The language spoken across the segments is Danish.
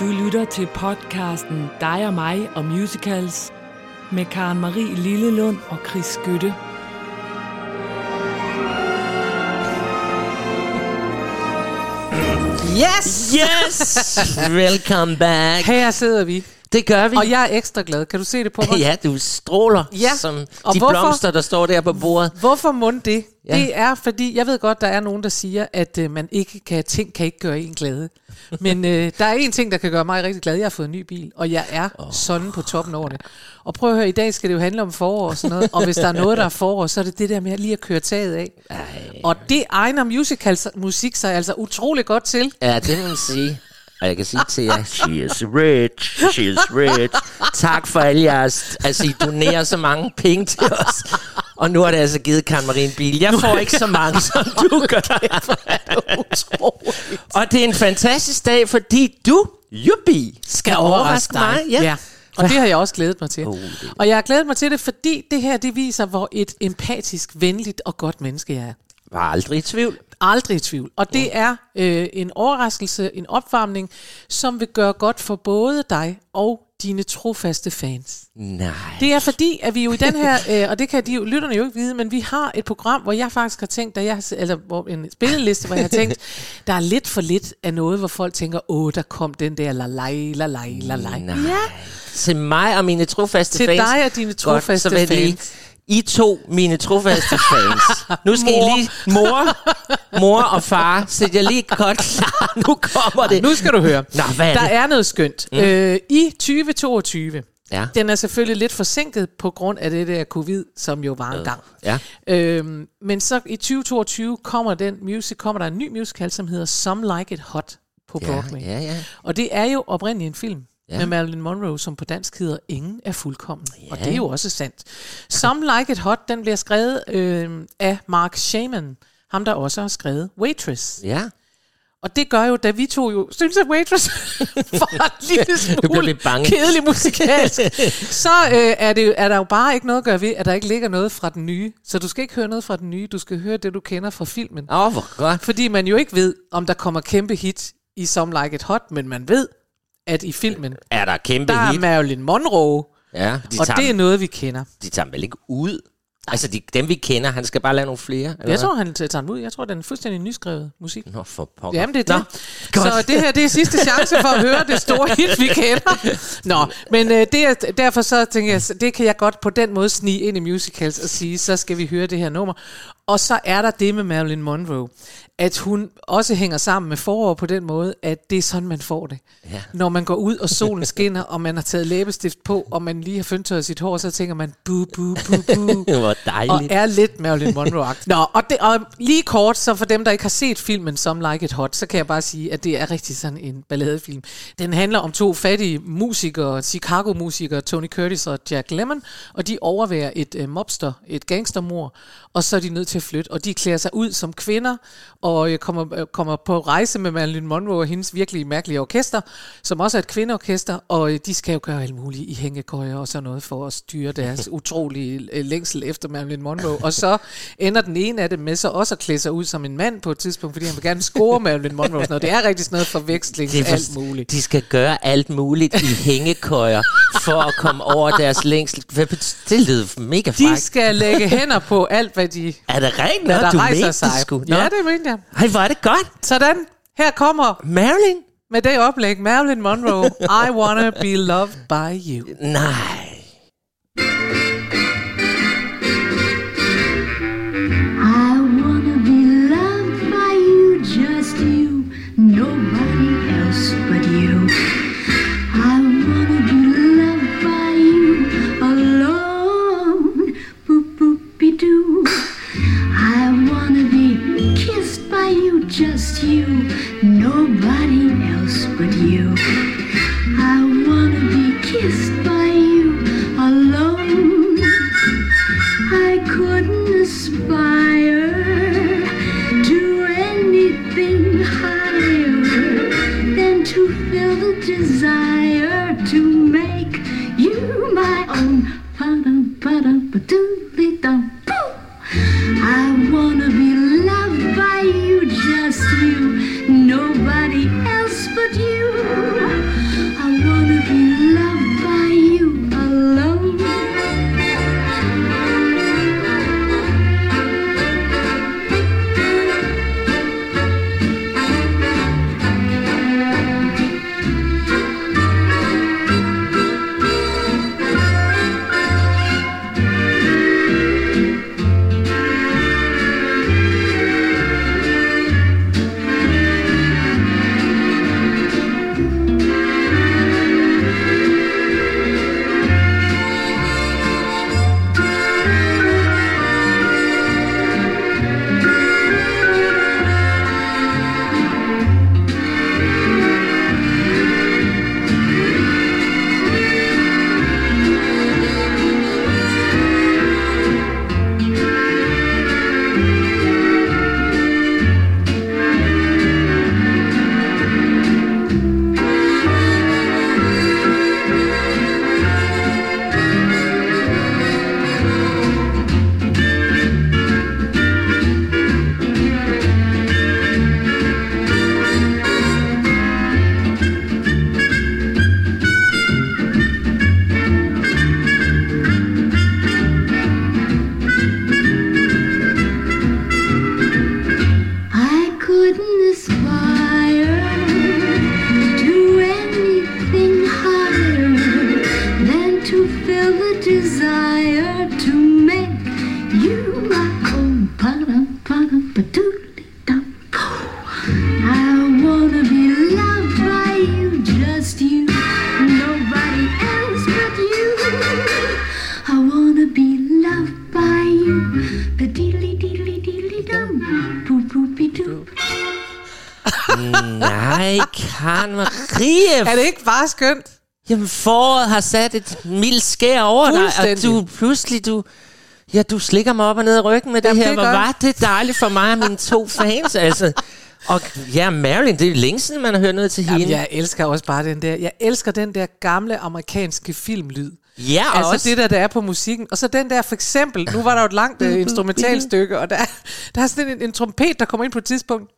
Du lytter til podcasten Dig og mig og musicals med Karen Marie Lillelund og Chris Skytte. Yes! Yes! Welcome back. Her sidder vi. Det gør vi. Og jeg er ekstra glad. Kan du se det på mig? Ja, du stråler Ja, som og de hvorfor? blomster, der står der på bordet. Hvorfor mund det? Ja. Det er fordi, jeg ved godt, der er nogen, der siger, at øh, man ikke kan, ting kan ikke gøre en glad. Men øh, der er en ting, der kan gøre mig rigtig glad. Jeg har fået en ny bil, og jeg er oh. sådan på toppen over det. Og prøv at høre, i dag skal det jo handle om forår og sådan noget. Og hvis der er noget, der er forår, så er det det der med lige at køre taget af. Ej. Og det egner musical, musik sig altså utrolig godt til. Ja, det må man sige. Og jeg kan sige til jer, she is rich, she is rich. Tak for alle jeres, altså I donerer så mange penge til os. Og nu har det altså givet Karen Marie en bil. Jeg får ikke så mange, som du gør. Og det er en fantastisk dag, fordi du, Jubi, skal overraske mig. Ja. ja. Og det har jeg også glædet mig til. Oh, Oh, det- Og jeg har glædet mig til det, fordi det her, det viser, hvor et empatisk, venligt og godt menneske jeg er. Var aldrig i tvivl. Aldrig i tvivl. Og det er øh, en overraskelse, en opvarmning, som vil gøre godt for både dig og dine trofaste fans. Nej. Det er fordi, at vi jo i den her, øh, og det kan de jo, lytterne jo ikke vide, men vi har et program, hvor jeg faktisk har tænkt, da jeg, altså hvor, en spilleliste, hvor jeg har tænkt, der er lidt for lidt af noget, hvor folk tænker, åh, der kom den der la la la la. Nej. Ja. Til mig og mine trofaste Til fans. dig og dine trofaste Godt, så jeg lige, fans. I to, mine trofaste fans. Nu skal Mor. I lige, mor, mor og far, sæt jer lige godt klar. Nu kommer det. Nu skal du høre. Nå, hvad er der det? er noget skønt. Mm. Øh, I 2022, Ja. den er selvfølgelig lidt forsinket på grund af det der covid, som jo var en gang. Ja. Øhm, men så i 2022 kommer, den music, kommer der en ny musical, som hedder Some Like It Hot på Ja, Broadway. ja, ja. Og det er jo oprindeligt en film Ja. med Marilyn Monroe, som på dansk hedder Ingen er fuldkommen. Ja. Og det er jo også sandt. Some Like It Hot, den bliver skrevet øh, af Mark Shaman, ham der også har skrevet Waitress. Ja. Og det gør jo, da vi to jo synes, at Waitress var en lille smule bange. kedelig musikalsk, så øh, er, det, er der jo bare ikke noget at gøre ved, at der ikke ligger noget fra den nye. Så du skal ikke høre noget fra den nye, du skal høre det, du kender fra filmen. Åh, oh, hvor godt. Fordi man jo ikke ved, om der kommer kæmpe hit i Some Like It Hot, men man ved, at i filmen, Er der kæmpe der er hit? Marilyn Monroe, Ja, de og tager, det er noget, vi kender. de tager vel ikke ud? Altså, de, dem vi kender, han skal bare lave nogle flere? Eller Jeg tror, han tager den ud. Jeg tror, den er fuldstændig nyskrevet musik. Nå, for pokker. Jamen, det er Nå, det. godt. Så det her, det er sidste chance for at høre det store hit, vi kender. Nå, men øh, det er, derfor så tænker jeg, det kan jeg godt på den måde snige ind i musicals og sige, så skal vi høre det her nummer. Og så er der det med Marilyn Monroe, at hun også hænger sammen med forår på den måde, at det er sådan, man får det. Ja. Når man går ud, og solen skinner, og man har taget læbestift på, og man lige har fyndtøjet sit hår, så tænker man, bu, bu, bu, bu. Hvor og dejligt. er lidt Marilyn monroe -agtig. Nå, og, det, og lige kort, så for dem, der ikke har set filmen Some Like It Hot, så kan jeg bare sige, at det er rigtig sådan en balladefilm. Den handler om to fattige musikere, Chicago-musikere, Tony Curtis og Jack Lemmon, og de overværer et øh, mobster, et gangstermor, og så er de nødt til at flytte, og de klæder sig ud som kvinder, og øh, kommer, øh, kommer på rejse med Marilyn Monroe og hendes virkelig mærkelige orkester, som også er et kvindeorkester, og øh, de skal jo gøre alt muligt i hængekøjer og sådan noget for at styre deres utrolige øh, længsel efter Marilyn Monroe. Og så ender den ene af dem med så også at klæde sig ud som en mand på et tidspunkt, fordi han vil gerne score Marilyn Monroe. og Sådan noget. Det er rigtig sådan noget forveksling, for- alt muligt. De skal gøre alt muligt i hængekøjer for at komme over deres længsel. Det lyder mega De frækt. skal lægge hænder på alt, hvad de Er det rigtigt? Nå, hvad der du rejser sig. de skulle. Nå. Ja, det mener jeg. Ej, hvor er det godt. Sådan, her kommer Marilyn? med det oplæg Marilyn Monroe, I Wanna Be Loved By You. Nej. doodly dum bare skønt? Jamen, foråret har sat et mildt skær over dig, og du pludselig, du... Ja, du slikker mig op og ned i ryggen med det Jamen, her. det Hvor gør var det dejligt for mig og mine to fans, altså. Og ja, Marilyn, det er længe siden, man har hørt noget til hende. Jamen, jeg elsker også bare den der. Jeg elsker den der gamle amerikanske filmlyd. Ja, og Altså også, det der, der er på musikken. Og så den der for eksempel, nu var der jo et langt uh, instrumentalstykke, og der, er- der er sådan en, en trompet, der kommer ind på et tidspunkt.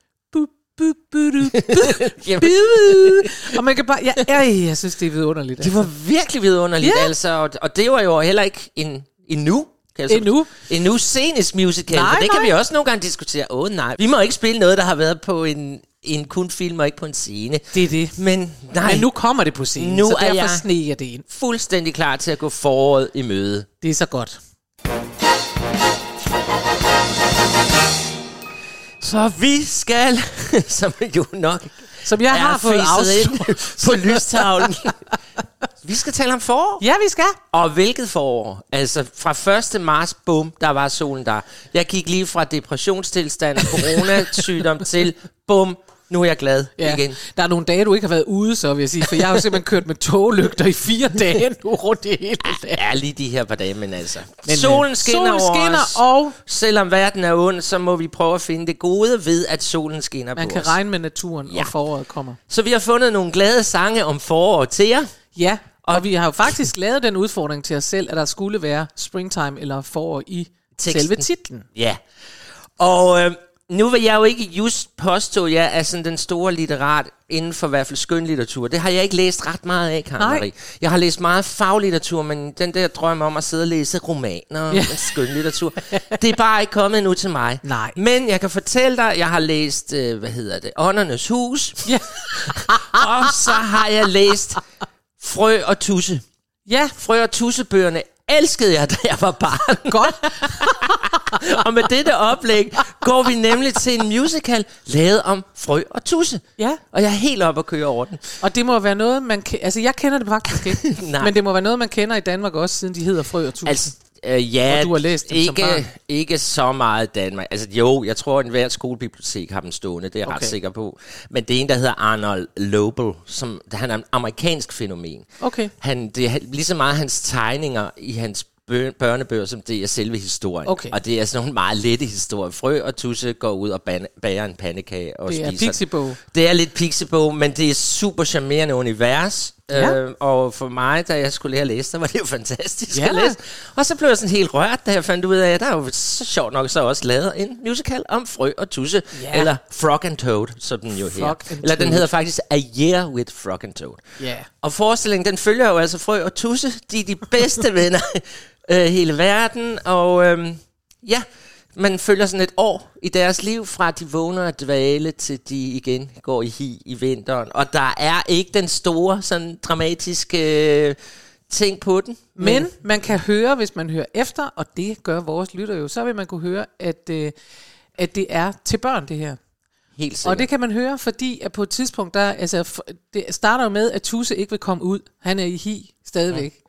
Bu, bu, du, bu, bu. og man kan bare, ja, ja, jeg synes, det er vidunderligt. det var virkelig vidunderligt, Ja. altså. Og, og det var jo heller ikke en, endnu. Kan jeg så- Endnu? Endnu scenisk musical, Nej, for det kan nej. vi også nogle gange diskutere. Åh oh, nej, vi må ikke spille noget, der har været på en, en kun film og ikke på en scene. Det er det. Men nej, Men nu kommer det på scenen, Nu så er derfor jeg- sneger det ind. fuldstændig klar til at gå foråret i møde. Det er så godt. Så vi skal, som jo nok Som jeg har fået ind på lystavlen. vi skal tale om forår. Ja, vi skal. Og hvilket forår? Altså fra 1. marts, bum, der var solen der. Jeg gik lige fra depressionstilstand, coronasygdom til, bum, nu er jeg glad Ja. igen. Der er nogle dage, du ikke har været ude, så vil jeg sige. For jeg har jo simpelthen kørt med toglygter i fire dage nu rundt i hele dagen. Ja, lige de her par dage, men altså. Men, øh, solen skinner solen over skinner, os. og- Selvom verden er ond, så må vi prøve at finde det gode ved, at solen skinner Man på kan os. regne med naturen, Ja. og foråret kommer. Så vi har fundet nogle glade sange om forår til jer. Ja, og vi har jo faktisk lavet den udfordring til os selv, at der skulle være springtime eller forår i Teksten. selve titlen. Ja. Og øh, nu vil jeg jo ikke just påstå, at jeg er sådan den store litterat inden for i hvert fald skønlitteratur. Det har jeg ikke læst ret meget af, Karen Nej. Marie. Jeg har læst meget faglitteratur, men den der drøm om at sidde og læse romaner Ja. ja. skønlitteratur, det er bare ikke kommet endnu til mig. Nej. Men jeg kan fortælle dig, jeg har læst, øh, hvad hedder det, Åndernes Hus, Ja, og så har jeg læst Frø og Tusse. ja Frø og Tussebøgerne elskede jeg, da jeg var barn. godt. Og med dette oplæg går vi nemlig til en musical lavet om frø og tusse. Ja. Og jeg er helt op at køre over den. Og det må være noget, man kan... Altså, jeg kender det faktisk ikke. Nej. men det må være noget, man kender i Danmark også, siden de hedder Frø og Tus. Altså, øh, ja, Og du har læst dem som ikke, barn. ikke så meget Danmark. Altså jo, jeg tror, at hver skolebibliotek har dem stående. Det er jeg okay. Ret sikker på. Men det er en, der hedder Arnold Lobel, som han er en amerikansk fænomen. Okay. Han, det er lige så meget hans tegninger i hans bø- børnebøger, som det er selve historien. Okay. Og det er sådan nogle meget lette historier. Frø og Tusse går ud og bager en pandekage og Det er spiser den. Pixiebog. Det er lidt Pixiebog, men det er super charmerende univers. Ja. Øh, og for mig, da jeg skulle lære at læse, der var det jo fantastisk Ja. at læse. Og så blev jeg sådan helt rørt, da jeg fandt ud af, at der er jo så sjovt nok så også lavet en musical om frø og tusse. Ja. Eller Frog and Toad, som den jo Frog her. Eller den hedder faktisk A Year with Frog and Toad. Ja. Og forestillingen, den følger jo altså frø og tusse. De er de bedste venner øh, hele verden. Og øhm, ja, man følger sådan et år i deres liv, fra de vågner at dvale, til de igen går i hi i vinteren. Og der er ikke den store, sådan dramatiske øh, ting på den. Men man kan høre, hvis man hører efter, og det gør vores lytter jo, så vil man kunne høre, at, øh, at det er til børn, det her. helt sikkert. Og det kan man høre, fordi at på et tidspunkt, der, altså, det starter jo med, at Tusse ikke vil komme ud. Han er i hi stadigvæk. Ja.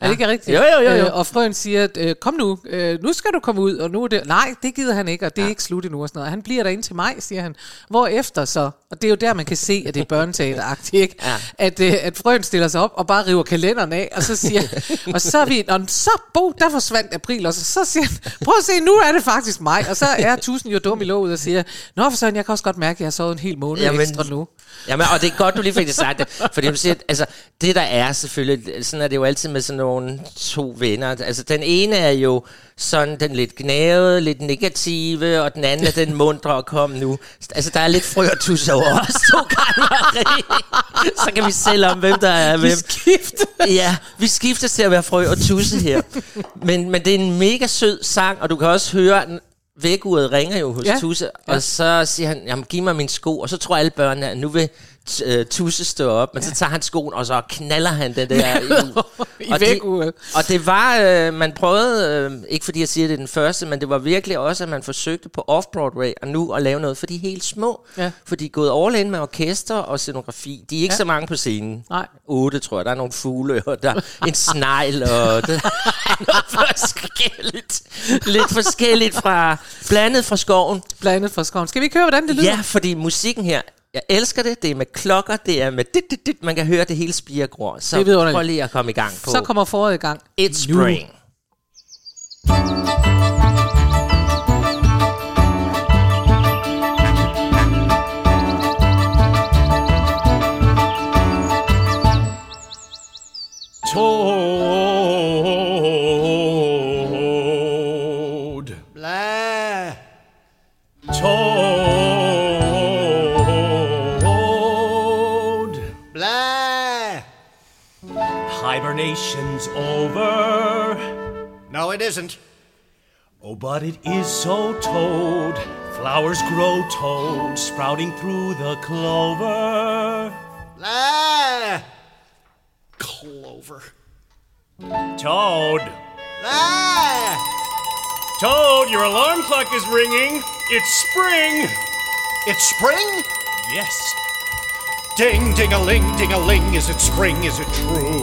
Er det ikke rigtigt? Jo, jo, jo, jo. Øh, og frøen siger, at, øh, kom nu, øh, nu skal du komme ud, og nu er det, nej, det gider han ikke, og det er ikke slut endnu og sådan noget. Han bliver derinde til mig, siger han. Hvorefter så, og det er jo der, man kan se, at det er børneteateragtigt, ikke? Ja. At, øh, at frøen stiller sig op og bare river kalenderen af, og så siger, og så er vi, og så, Bo, der forsvandt april, og så, så siger han, prøv at se, nu er det faktisk mig, og så er tusind jo dum i låget og siger, nå for sådan, jeg kan også godt mærke, at jeg har sovet en hel måned Jamen, ekstra nu. Jamen, og det er godt, du lige fik det sagt. Fordi du siger, altså, det der er selvfølgelig, sådan er det jo altid med sådan nogle to venner. Altså, den ene er jo sådan den lidt gnavede, lidt negative, og den anden er den mundre og kom nu. Altså, der er lidt frø og tus over os to gange. Så kan vi selv om, hvem der er hvem. Skifte. Ja, vi skifter til at være frø og tusse her. Men, men det er en mega sød sang, og du kan også høre, vækkeuret ringer jo hos Ja. Tusse, Ja. og så siger han, jamen giv mig min sko, og så tror alle børnene, at nu vil øh, tusse stå op, men så tager han skoen, og så knaller han den der ud. I og, det, vægguret. og det var, øh, man prøvede, øh, ikke fordi jeg siger, det er den første, men det var virkelig også, at man forsøgte på Off-Broadway og nu at lave noget for de helt små. Ja. For de er gået all in med orkester og scenografi. De er ikke Ja. så mange på scenen. Nej. Otte, tror jeg. Der er nogle fugle, og der er en snegl, og det er noget forskelligt. Lidt forskelligt fra, blandet fra skoven. Blandet fra skoven. Skal vi ikke høre, hvordan det lyder? Ja, fordi musikken her, jeg elsker det. Det er med klokker, det er med dit, dit, dit. Man kan høre det hele spiregror. Så Det er prøv lige at komme i gang på Så kommer foråret i gang. It's nu. Spring. Over. No, it isn't. Oh, but it is so, Toad. Flowers grow, Toad, sprouting through the clover. Blah. Clover. Toad. Blah. Toad, your alarm clock is ringing. It's spring. It's spring? Yes. Ding, ding a ling, ding a ling. Is it spring? Is it true?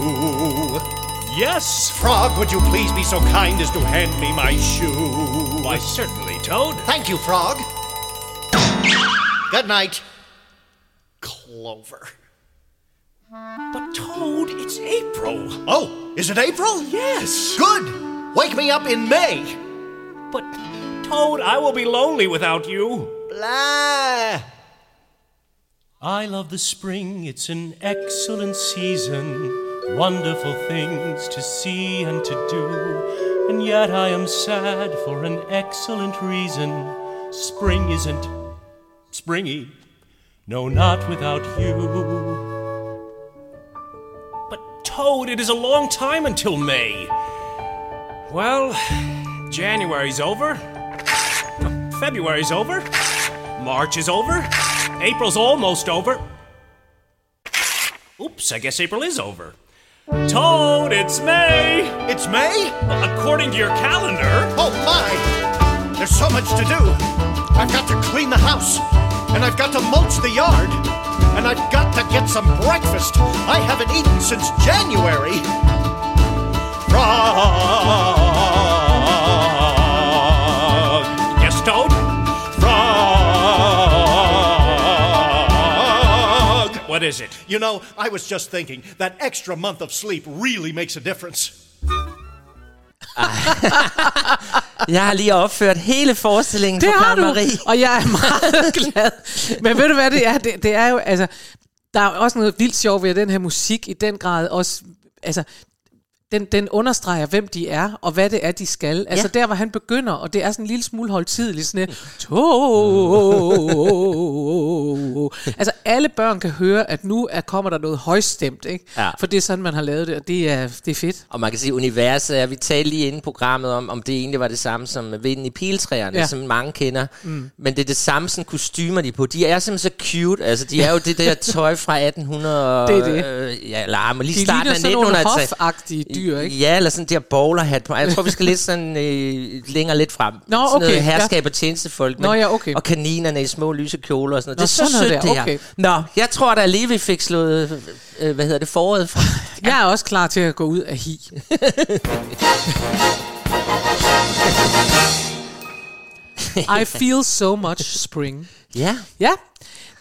Yes. Frog, would you please be so kind as to hand me my shoe? Why, certainly, Toad. Thank you, Frog. Good night. Clover. But, Toad, it's April. Oh, is it April? Yes. Good. Wake me up in May. But, Toad, I will be lonely without you. Blah. I love the spring, it's an excellent season. Wonderful things to see and to do. And yet I am sad for an excellent reason. Spring isn't springy. No, not without you. But, Toad, it is a long time until May. Well, January's over. February's over. March is over. April's almost over. Oops, I guess April is over. Toad, it's May! It's May? According to your calendar. Oh my! There's so much to do. I've got to clean the house, and I've got to mulch the yard, and I've got to get some breakfast. I haven't eaten since January. Frog. Is it? You know, I was just thinking that extra month of sleep really makes a difference. Jeg har lige opført hele forestillingen Det for har du, Marie. og jeg er meget glad. Men ved du hvad det er? Det, det er jo, altså, der er også noget vildt sjovt ved at den her musik i den grad også, altså, den, den understreger, hvem de er, og hvad det er, de skal. Altså Ja. der, hvor han begynder, og det er sådan en lille smule holdtidligt, sådan et. Altså alle børn kan høre, at nu er, kommer der noget højstemt, ikke? Ja. For det er sådan, man har lavet det, og det er, det er fedt. Og man kan sige, universet er, vi talte lige inden programmet om, om det egentlig var det samme som vinden i piltræerne, Ja. som mange kender. Mm. Men det er det samme sådan kostymer, de på. De er simpelthen så cute. Altså, de er jo det der tøj fra 1800... Det er det. Øh, ja, eller ah, lige De starten af sådan nogle 1900-tallet. Dyr, ikke? Ja, eller sådan der bowlerhat på. Jeg tror, vi skal lidt sådan øh, længere lidt frem. Nå, sådan okay, noget ja. herskab og tjenestefolk. Nå, ja, okay. Og kaninerne i små lyse kjoler og sådan noget. Nå, det er så sådan noget sødt, det her. okay. Nå, jeg tror da lige, vi fik slået, øh, hvad hedder det, foråret fra. Jeg er også klar til at gå ud af hi. I feel so much spring. Ja. Ja,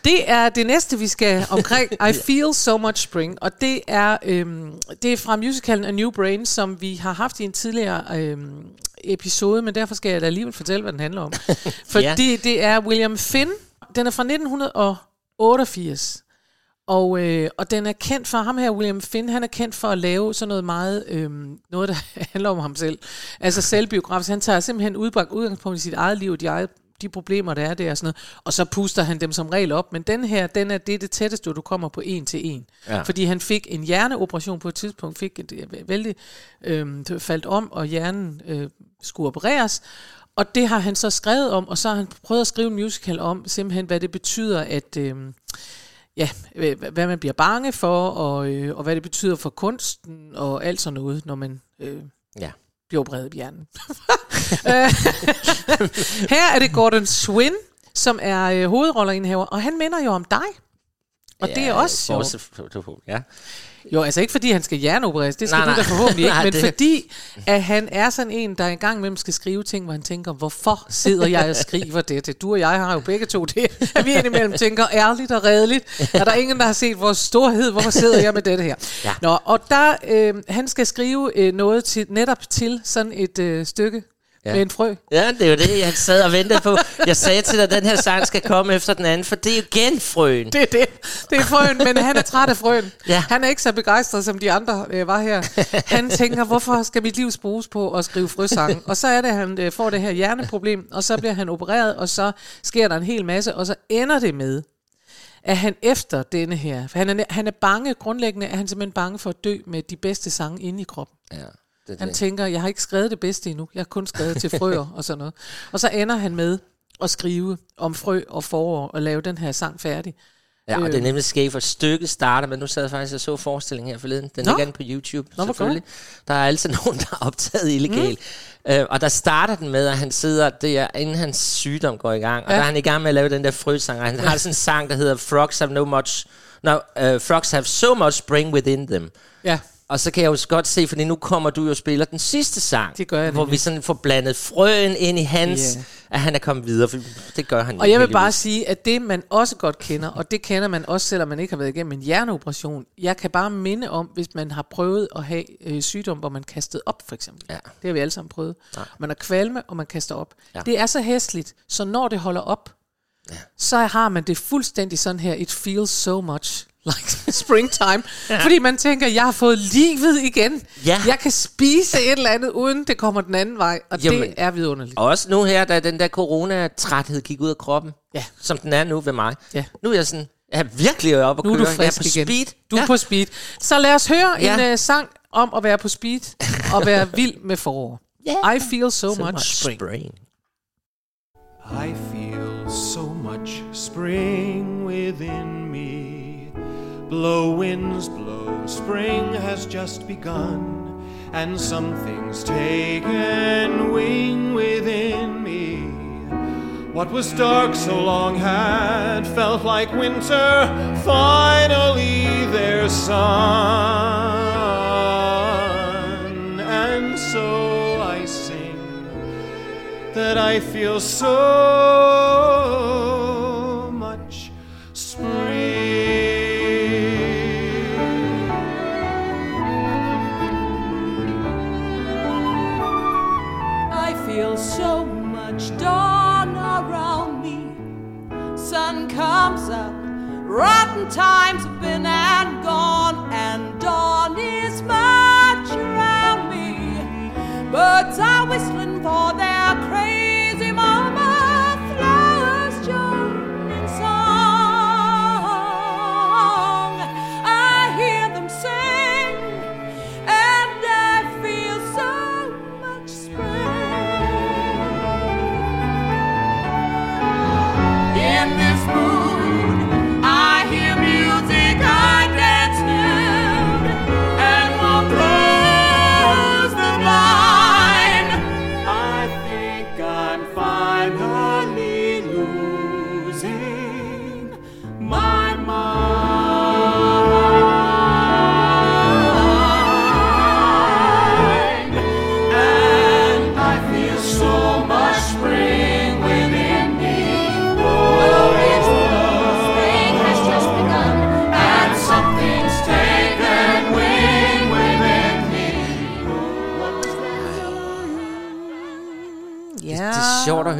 det er det næste, vi skal omkring. I feel so much spring. Og det er, øhm, det er fra musicalen A New Brain, som vi har haft i en tidligere øhm, episode, men derfor skal jeg da alligevel fortælle, hvad den handler om. Fordi Ja. det er William Finn. Den er fra 1988. Og, øh, og den er kendt for, ham her, William Finn, han er kendt for at lave sådan noget meget, øhm, noget der handler om ham selv. Altså selvbiografisk. Han tager simpelthen udbragt udgangspunkt i sit eget liv, de, eget, de problemer, der er der og sådan noget. Og så puster han dem som regel op. Men den her, den er det, det tætteste, du kommer på en til en. Ja. Fordi han fik en hjerneoperation på et tidspunkt, fik et, øh, vældig øhm, faldt om, og hjernen øh, skulle opereres. Og det har han så skrevet om, og så har han prøvet at skrive en musical om, simpelthen hvad det betyder, at... Øhm, ja, øh, hvad man bliver bange for, og, øh, og hvad det betyder for kunsten, og alt sådan noget, når man øh, Ja. Opereret i hjernen. Øh, Her er det Gordon Swin, som er øh, hovedrollerindhaver, og han minder jo om dig. Og det er også sjovt. Ja. Jo, altså ikke fordi han skal hjerneopereres, det skal Nej, du nej. da forhåbentlig ikke, Nej, men det- fordi at han er sådan en, der engang imellem skal skrive ting, hvor han tænker, hvorfor sidder jeg og skriver det? det? Du og jeg har jo begge to det, at vi indimellem tænker ærligt og redeligt. Er der ingen, der har set vores storhed? Hvorfor sidder jeg med dette her? Ja. Nå, og der, øh, han skal skrive øh, noget til, netop til sådan et øh, stykke Ja. med en frø. Ja, det er jo det, jeg sad og ventede på. Jeg sagde til dig, at den her sang skal komme efter den anden, for det er jo igen frøen. Det er det. Det er frøen, men han er træt af frøen. Ja. Han er ikke så begejstret, som de andre øh, var her. Han tænker, hvorfor skal mit liv bruges på at skrive frøsange? Og så er det, at han øh, får det her hjerneproblem, og så bliver han opereret, og så sker der en hel masse, og så ender det med, at han efter denne her, for han er, han er bange, grundlæggende er han simpelthen bange for at dø med de bedste sange inde i kroppen. Ja, det Han det. tænker, jeg har ikke skrevet det bedste endnu. Jeg har kun skrevet til frøer og sådan noget. Og så ender han med at skrive om frø og forår og lave den her sang færdig. Ja, og Øh. det er nemlig skægt, for stykket starter, men nu sad jeg faktisk og så forestillingen her forleden. Den Nå. ligger inde på YouTube, Nå, selvfølgelig. Der er altid nogen, der er optaget illegalt. Mm. Øh, og der starter den med, at han sidder, det er inden hans sygdom går i gang, og Ja. der er han i gang med at lave den der frøsang, og han har sådan en sang, der hedder Frogs have no much, no, uh, Frogs have so much spring within them. Ja, Og så kan jeg jo godt se, fordi nu kommer du jo og spiller den sidste sang. Det gør jeg Hvor nemlig. vi sådan får blandet frøen ind i hans, Ja. at han er kommet videre, for det gør han Og jeg vil bare heldigvis. sige, at det man også godt kender, og det kender man også, selvom man ikke har været igennem en hjerneoperation, jeg kan bare minde om, hvis man har prøvet at have øh, sygdom, hvor man kastet op, for eksempel. Ja. Det har vi alle sammen prøvet. Man har kvalme, og man kaster op. Ja. Det er så hæsligt, så når det holder op, ja. så har man det fuldstændig sådan her, it feels so much like springtime. ja. Fordi man tænker, jeg har fået livet igen. Ja. Jeg kan spise et eller andet, uden det kommer den anden vej. Og Jamen, det er vidunderligt. Og også nu her, da den der coronatræthed gik ud af kroppen, Ja. som den er nu ved mig. Ja. Nu er jeg sådan, jeg er virkelig oppe at Nu er køre. du jeg er frisk på igen. speed. Du er ja. på speed. Så lad os høre Ja. en uh, sang om at være på speed og være vild med forår. Yeah. I feel so, so much, spring. spring. I feel so much spring within. Blow winds, blow, spring has just begun, and something's taken wing within me. What was dark so long had felt like winter, finally there's sun. And so I sing that I feel so So much dawn around me. Sun comes up, rotten times have been and gone, and dawn is much around me. Birds are whistling for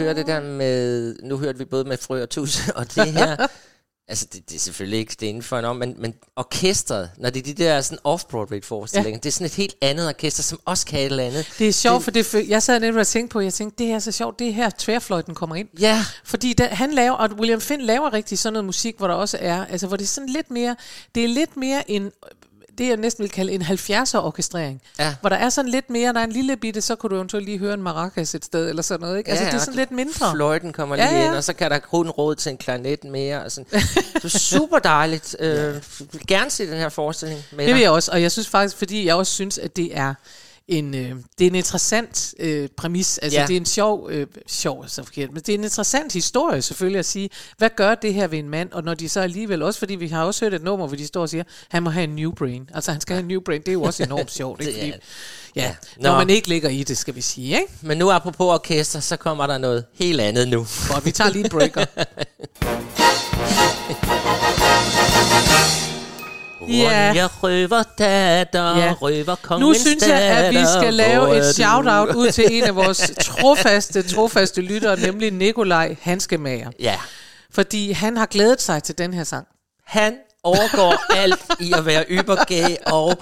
høre det der med, nu hørte vi både med frø og tus, og det her, altså det, det er selvfølgelig ikke det er inden for en om, men, men orkestret, når det er de der sådan off-Broadway forestillinger, ja. det er sådan et helt andet orkester, som også kan et eller andet. Det er sjovt, for det, jeg sad netop og tænkte på, jeg tænkte, det er så sjovt, det er her tværfløjten kommer ind. Ja, Fordi der, han laver, og William Finn laver rigtig sådan noget musik, hvor der også er, altså hvor det er sådan lidt mere, det er lidt mere en, det, jeg næsten vil kalde en 70'er orkestrering. Ja. Hvor der er sådan lidt mere, der er en lille bitte, så kunne du eventuelt lige høre en maracas et sted, eller sådan noget. Ikke? Altså, det er sådan lidt mindre. Fløjten kommer Ja, lige ja. ind, og så kan der kun råd til en klarinet mere. Og sådan. Det er super dejligt. Øh, jeg vil gerne se den her forestilling med Det vil jeg også, og jeg synes faktisk, fordi jeg også synes, at det er en, øh, det er en interessant øh, præmis. Altså, Ja. det er en sjov, øh, sjov så forkert, men det er en interessant historie selvfølgelig at sige, hvad gør det her ved en mand? Og når de så alligevel, også fordi vi har også hørt et nummer, hvor de står og siger, han må have en new brain. Altså, han skal have en new brain. Det er jo også enormt sjovt, ikke? Det Fordi, ja, Nå. når man ikke ligger i det, skal vi sige, ikke? Men nu apropos orkester, så kommer der noget helt andet nu. Godt, vi tager lige en breaker. Ja. Ronja røver datter, Ja. røver kongens Nu synes jeg, at vi skal lave et shout-out ud til en af vores trofaste, trofaste lyttere, nemlig Nikolaj Hanskemager. Ja, Fordi han har glædet sig til den her sang. han overgår alt i at være ybergay og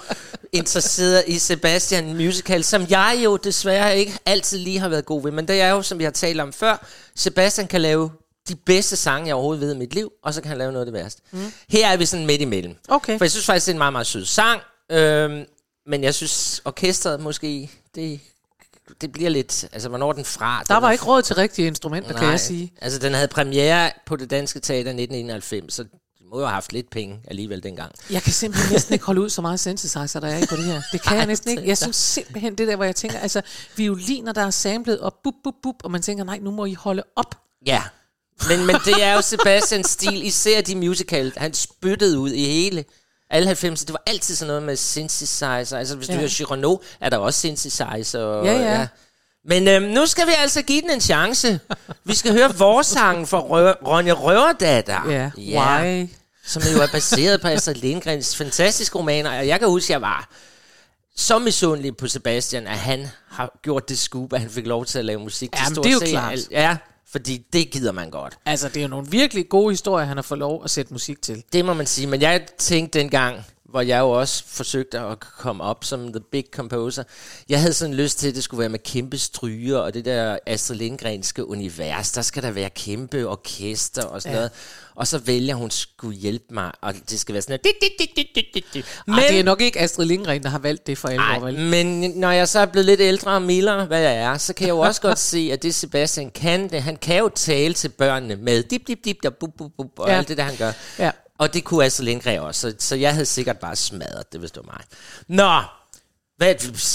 interesseret i Sebastian Musical, som jeg jo desværre ikke altid lige har været god ved. Men det er jo, som vi har talt om før, Sebastian kan lave de bedste sange, jeg overhovedet ved i mit liv, og så kan han lave noget af det værste. Mm. Her er vi sådan midt imellem. Okay. For jeg synes faktisk, det er en meget, meget sød sang, øhm, men jeg synes, orkestret måske, det, det bliver lidt... Altså, hvornår er den fra? Der Den var ikke råd til rigtige instrumenter, kan jeg sige. Altså, den havde premiere på det danske teater i 1991, så de må jo have haft lidt penge alligevel dengang. Jeg kan simpelthen næsten ikke holde ud så meget synthesizer, der er i på det her. Det kan jeg næsten ikke. Jeg synes simpelthen, det der, hvor jeg tænker, altså, violiner, der er samlet, og bup, bup, bup, og man tænker, nej, nu må I holde op. Ja, men, men det er jo Sebastians stil, især de musical, han spyttede ud i hele alle 90'erne. Det var altid sådan noget med synthesizer. Altså, hvis ja. du Ja. hører Girano, er der også synthesizer. Og, Ja, ja. Men øhm, nu skal vi altså give den en chance. Vi skal høre vores sang for Rø- Ronja Røverdatter. Ja, why? Som jo er baseret på Astrid Lindgrens fantastiske romaner. Og jeg kan huske, at jeg var så misundelig på Sebastian, at han har gjort det scoop, at han fik lov til at lave musik. til Jamen, stort det er jo klart. Ja, fordi det gider man godt. Altså, det er jo nogle virkelig gode historier, han har fået lov at sætte musik til. Det må man sige. Men jeg tænkte dengang, hvor jeg jo også forsøgte at komme op som the big composer. Jeg havde sådan lyst til, at det skulle være med kæmpe stryger, og det der Astrid Lindgrenske univers, der skal der være kæmpe orkester og sådan ja. noget. Og så vælger hun skulle hjælpe mig, og det skal være sådan noget. Men Ej, det er nok ikke Astrid Lindgren, der har valgt det for alvor, vel? men når jeg så er blevet lidt ældre og mildere, hvad jeg er, så kan jeg jo også godt se, at det Sebastian kan, det, han kan jo tale til børnene med dip, dip, dip, dip, bup, bup, bup, og ja. alt det, der han gør. Ja. Og det kunne Astrid Lindgren også, så, så jeg havde sikkert bare smadret det, hvis det var mig. Nå, hvad,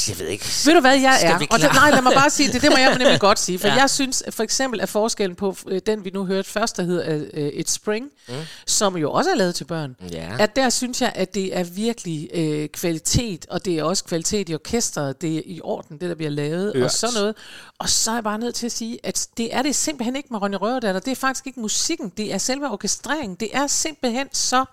jeg ved ikke. Ved du hvad jeg er? Og det, nej, lad mig bare sige det. Det må jeg nemlig godt sige. For Ja. jeg synes for eksempel, at forskellen på øh, den, vi nu hørte først, der hedder uh, It's Spring, mm. som jo også er lavet til børn, Ja. at der synes jeg, at det er virkelig øh, kvalitet, og det er også kvalitet i orkestret, det er i orden, det der bliver lavet, Hørt. og sådan noget. Og så er jeg bare nødt til at sige, at det er det simpelthen ikke med Ronja Røverdatter. Det er faktisk ikke musikken, det er selve orkestreringen. Det er simpelthen så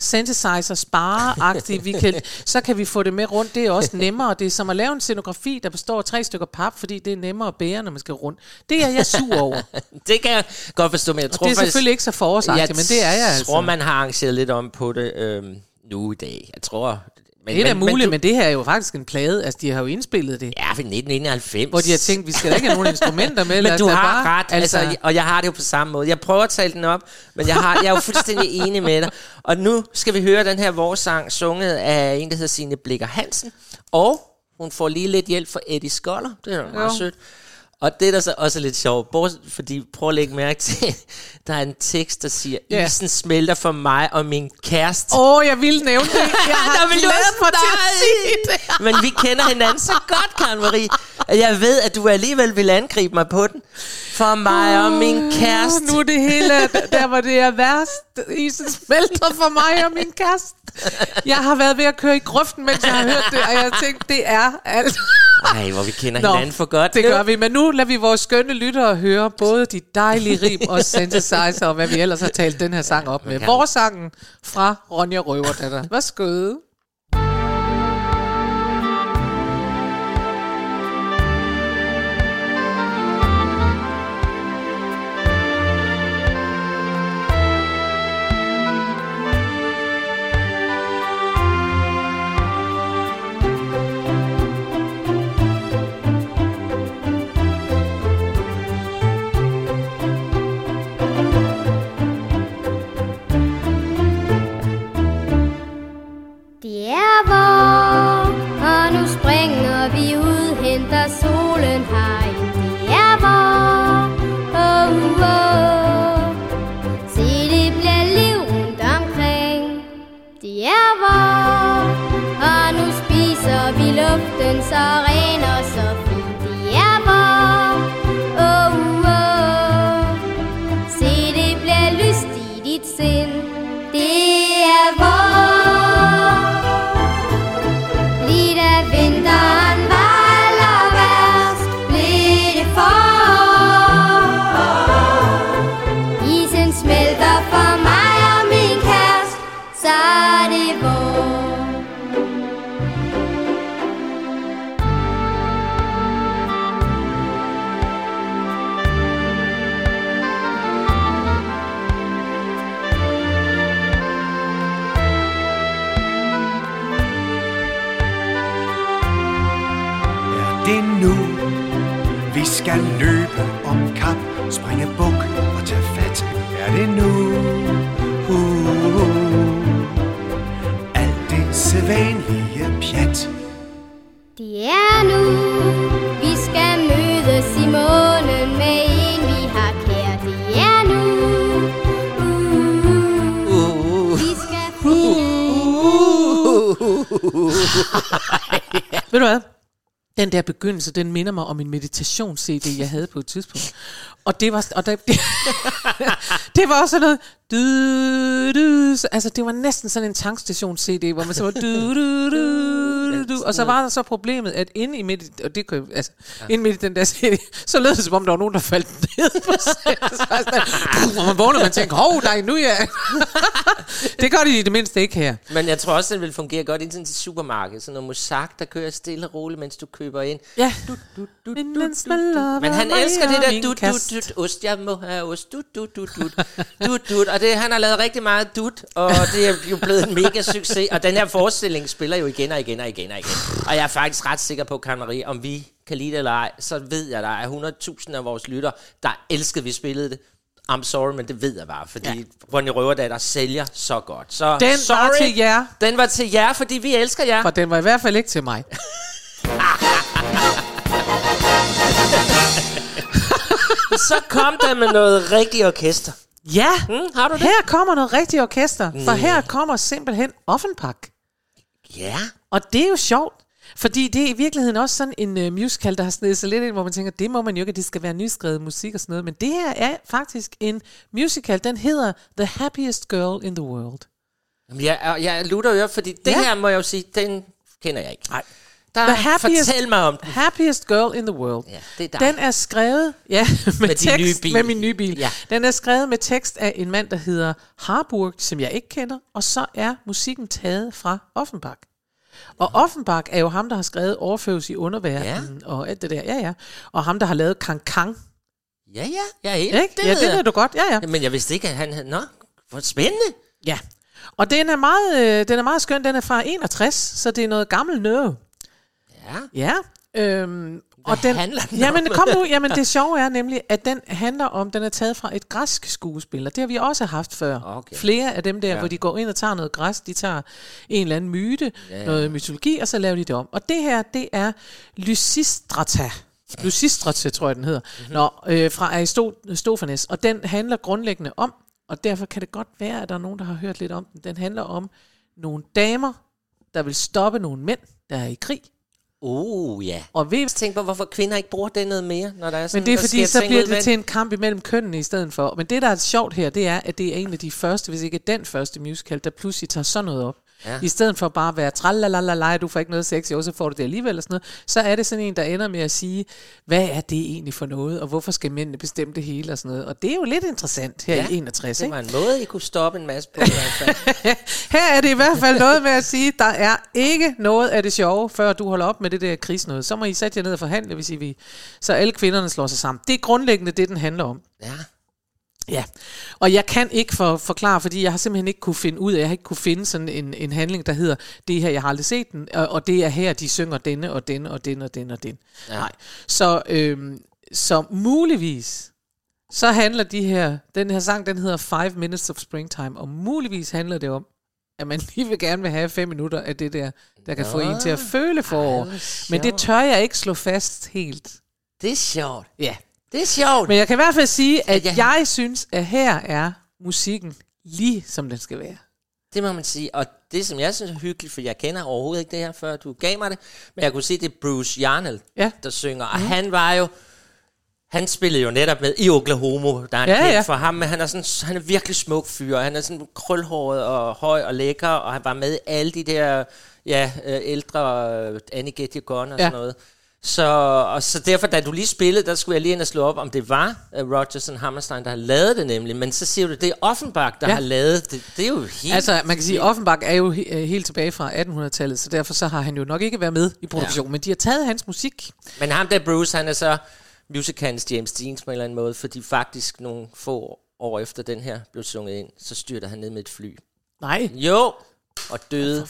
synthesizer spare vi kan, så kan vi få det med rundt. Det er også nemmere. Det er som at lave en scenografi, der består af tre stykker pap, fordi det er nemmere at bære, når man skal rundt. Det er jeg sur over. Det kan jeg godt forstå, men jeg Og tror det er faktisk... selvfølgelig ikke så forårsagtigt, men det er jeg altså. tror, man har arrangeret lidt om på det øhm, nu i dag. Jeg tror... Men, det er da muligt, men, du- men det her er jo faktisk en plade. Altså, de har jo indspillet det. Ja, for 1991. Hvor de har tænkt, vi skal da ikke have nogen instrumenter med. Men du har bare, ret, altså, altså, og jeg har det jo på samme måde. Jeg prøver at tale den op, men jeg, har, jeg er jo fuldstændig enig med dig. Og nu skal vi høre den her vores sang, sunget af en, der hedder Signe Blikker Hansen. Og hun får lige lidt hjælp fra Eddie Skoller. Det er jo meget sødt. Og det er der så også lidt sjovt, bortset- fordi prøv at lægge mærke til, der er en tekst, der siger, Ja. isen smelter for mig og min kæreste. Åh, oh, jeg ville nævne det. Jeg har Der vil du glædet også mig til at nej. sige det. Men vi kender hinanden så godt, Karen Marie, at jeg ved, at du alligevel vil angribe mig på den. For mig og min kæreste. Nu er det hele, der hvor det er værst. Isen smelter for mig og min kæreste. Jeg har været ved at køre i grøften, mens jeg har hørt det, og jeg tænkte, det er alt. Ej, hvor vi kender hinanden for godt. det gør vi. Men nu lader vi vores skønne lyttere høre både de dejlige rim og synthesizer, og hvad vi ellers har talt den her sang op med. Vores sangen fra Ronja Røverdatter. Værsgo. Nu? Uh, alt det sædvanlige pjat. Det er nu, vi skal mødes i månen med en, vi har kær. Det er nu, uh, vi skal Ved du hvad? Den der begyndelse, den minder mig om en meditations-CD, jeg havde på et tidspunkt. Og det var, og der, det, det var også sådan noget, du, du, så- altså det var næsten sådan en tankstations-CD, hvor man så var, du, du, du, du, du, og så var der så problemet, at inde i midt, i- og det kunne, altså, inde midt i den der CD, så lød det som om, der var nogen, der faldt ned på scenen. Hvor man vågner, man tænker, hov, nej, nu er jeg... det gør de i det mindste ikke her. Men jeg tror også, den vil fungere godt ind til et supermarked. Sådan noget musak, der kører stille og roligt, mens du køber ind. Ja. Du, du, du, Men du, du, du. Men han elsker det og der min dut, kast. Dut, ost. Jeg må have ost. Dut, dut, dut, dut. Dut, dut. Og det, han har lavet rigtig meget dut, og det er jo blevet en mega succes. Og den her forestilling spiller jo igen og igen og igen og igen. Og jeg er faktisk ret sikker på, Karen Marie, om vi kan lide det eller ej, så ved jeg, der er 100.000 af vores lytter, der elskede, vi spillede det. I'm sorry, men det ved jeg bare, fordi ja. Ronny Røverdatter sælger så godt. Så Den sorry, var til jer. Den var til jer, fordi vi elsker jer. For den var i hvert fald ikke til mig. Så kom der med noget rigtig orkester. Ja, Mm, har du det? her kommer noget rigtigt orkester. For her kommer simpelthen Offenbach. Ja. Og det er jo sjovt. Fordi det er i virkeligheden også sådan en uh, musical, der har snedet sig lidt ind, hvor man tænker, det må man jo ikke, at det skal være nyskrevet musik og sådan noget. Men det her er faktisk en musical, den hedder The Happiest Girl in the World. Jamen, jeg, jeg, lutter øre, fordi det Ja. her må jeg jo sige, den kender jeg ikke. Nej. Der, The happiest, fortæl mig om den. Happiest Girl in the World. Ja, det er dig. Den er skrevet ja, med, din tekst, nye bil. med min nye bil. Ja. Den er skrevet med tekst af en mand, der hedder Harburg, som jeg ikke kender, og så er musikken taget fra Offenbach. Og Offenbach er jo ham, der har skrevet Overføres i underverdenen ja. og alt det der. Ja, ja. Og ham, der har lavet Kang Kang. Ja, ja, jeg er helt. Ikke? ja, det ved du godt. Ja, ja. Men jeg vidste ikke, at han havde... Nå, hvor spændende. Ja. Og den er meget, øh, den er meget skøn. Den er fra 61, så det er noget gammelt noget. Ja. Ja. Øhm, og den, handler den jamen, om? kom nu, jamen det sjove er nemlig, at den handler om, den er taget fra et græsk skuespil, og det har vi også haft før. Okay. Flere af dem der, Ja. hvor de går ind og tager noget græs, de tager en eller anden myte, ja, ja. noget mytologi, og så laver de det om. Og det her, det er Lysistrata. Lysistrata, tror jeg, den hedder. Mhm. Mm-hmm. Nå, øh, fra Aristofanes. Og den handler grundlæggende om, og derfor kan det godt være, at der er nogen, der har hørt lidt om den. Den handler om nogle damer, der vil stoppe nogle mænd, der er i krig. Uh, ja. Og ved, Jeg tænker på, hvorfor kvinder ikke bruger det noget mere, når der er sådan, men det er fordi, så bliver det med- til en kamp imellem kønnene i stedet for. Men det, der er sjovt her, det er, at det er en af de første, hvis ikke den første musical, der pludselig tager sådan noget op. Ja. I stedet for bare at være tralalala, du får ikke noget sex, jo, så får du det alligevel og sådan noget, så er det sådan en, der ender med at sige, hvad er det egentlig for noget, og hvorfor skal mændene bestemme det hele og sådan noget. Og det er jo lidt interessant her Ja, i 61, Det ikke? var en måde, I kunne stoppe en masse på. i hvert fald. Her er det i hvert fald noget med at sige, der er ikke noget af det sjove, før du holder op med det der krigsnød. Så må I sætte jer ned og forhandle, hvis I vil. Så alle kvinderne slår sig sammen. Det er grundlæggende det, den handler om. ja. Ja, og jeg kan ikke for, forklare, fordi jeg har simpelthen ikke kunne finde ud af, jeg har ikke kunne finde sådan en, en handling, der hedder, det her, jeg har aldrig set den, og, og det er her, de synger denne og denne og denne og denne og denne. Ja. Nej. Så, øhm, så muligvis, så handler de her, den her sang, den hedder Five Minutes of Springtime, og muligvis handler det om, at man lige vil gerne vil have fem minutter af det der, der kan få en til at føle forår. hvor Men det tør jeg ikke slå fast helt. Det er sjovt. Ja. Det er sjovt. Men jeg kan i hvert fald sige, at Ja. jeg synes, at her er musikken lige som den skal være. Det må man sige. Og det, som jeg synes er hyggeligt, for jeg kender overhovedet ikke det her, før du gav mig det, men jeg kunne se, det er Bruce Yarnell, Ja. der synger. Og han var jo... Han spillede jo netop med i Oklahoma, der er Ja, ja, kendt ja. for ham, men han er, sådan, han er virkelig smuk fyr, og han er sådan krølhåret og høj og lækker, og han var med i alle de der ja, øh, ældre øh, Annie Get Your Gun og Ja. sådan noget. Så, og så derfor, da du lige spillede, der skulle jeg lige ind og slå op, om det var uh, Rodgers og Hammerstein, der har lavet det nemlig. Men så siger du, det er Offenbach, der Ja. har lavet det. Det er jo helt... Altså, man kan sige, at Offenbach er jo he- øh, helt tilbage fra 1800-tallet, så derfor så har han jo nok ikke været med i produktionen, ja. men de har taget hans musik. Men ham der Bruce, han er så musicalens James Dean på en eller anden måde, fordi faktisk nogle få år efter den her blev sunget ind, så styrter han ned med et fly. Nej, Jo, og døde.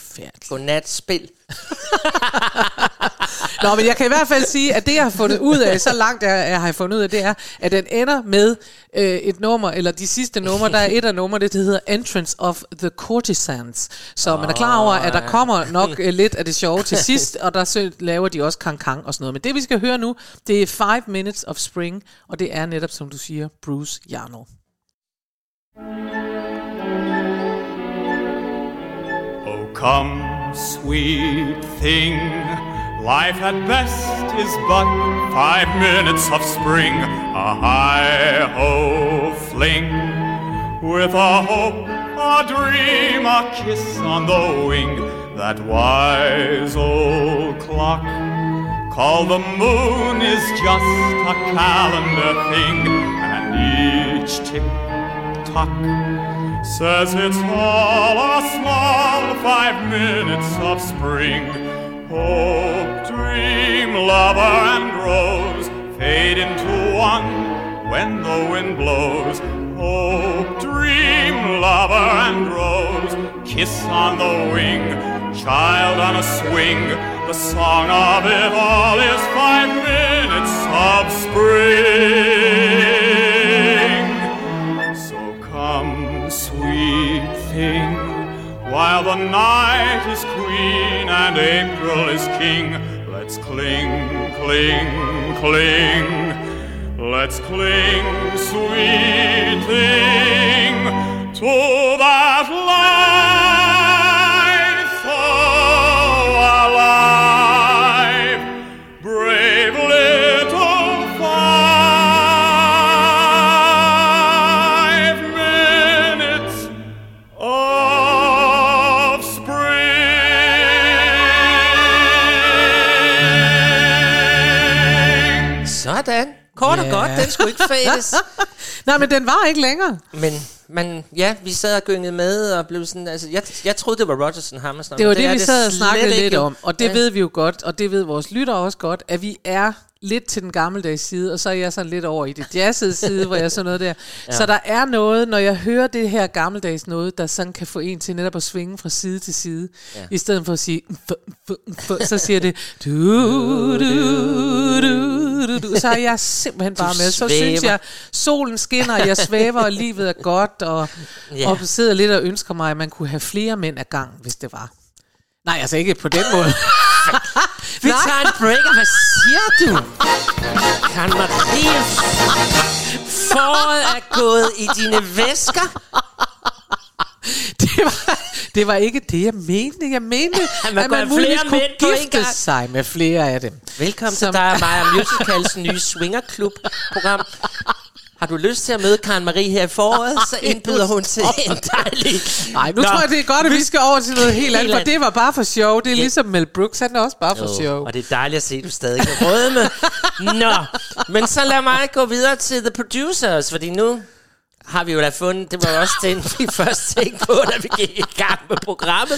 Godnat spil. Nå, men jeg kan i hvert fald sige, at det, jeg har fundet ud af, så langt jeg, jeg har fundet ud af, det er, at den ender med øh, et nummer, eller de sidste numre, der er et af numre, det hedder Entrance of the Courtesans. Så man er klar over, at der kommer nok øh, lidt af det sjove til sidst, og der så laver de også kang kang og sådan noget. Men det, vi skal høre nu, det er Five Minutes of Spring, og det er netop, som du siger, Bruce Yarno. Oh, come, sweet thing. Life at best is but five minutes of spring, a high ho fling. With a hope, a dream, a kiss on the wing, that wise old clock called the moon is just a calendar thing, and each tick tock says it's all a small five minutes of spring. Hope, dream, lover, and rose fade into one when the wind blows. Hope, dream, lover, and rose kiss on the wing, child on a swing. The song of it all is five minutes of spring. So come, sweet thing, while the night is and April is king. Let's cling, cling, cling. Let's cling, sweet thing, to that life Kort og Ja. godt, den skulle ikke fades. Nej, men den var ikke længere. Men, men ja, vi sad og gyngede med og blev sådan, altså, jeg, jeg troede, det var Rodgers and Hammerstein. Det var det, er vi sad og snakkede lidt om, og det Ja. ved vi jo godt, og det ved vores lyttere også godt, at vi er lidt til den gammeldags side, og så er jeg sådan lidt over i det jazzede side, hvor jeg er sådan noget der. Ja. Så der er noget, når jeg hører det her gammeldags noget, der sådan kan få en til netop at svinge fra side til side, Ja. i stedet for at sige, f, f, f, så siger det, du, du, du, du, du, så er jeg simpelthen bare med. Så synes jeg, solen skinner, jeg svæver, og livet er godt, og, ja. og sidder lidt og ønsker mig, at man kunne have flere mænd ad gang, hvis det var. Nej, altså ikke på den måde. Vi tager en break, og hvad siger du? Kan Marie, foråret er gået i dine væsker? det, var, det var ikke det, jeg mente. Jeg mente, Man at man muligvis flere kunne mænd gifte sig med flere af dem. Velkommen Som- til dig og mig og Musicals nye Swingerklub-program. Du lyst til at møde Karen Marie her i foråret, så indbyder hun til en dejlig... Nej, nu Nå, tror jeg, det er godt, at vi skal over til noget helt andet, for det var bare for sjov. Det er ligesom Mel Brooks, han er også bare for Jo, sjov. Og det er dejligt at se, at du stadig kan rødme. Nå, men så lad mig gå videre til The Producers, fordi nu har vi jo da fundet, det var også det, vi først tænkte på, da vi gik i gang med programmet.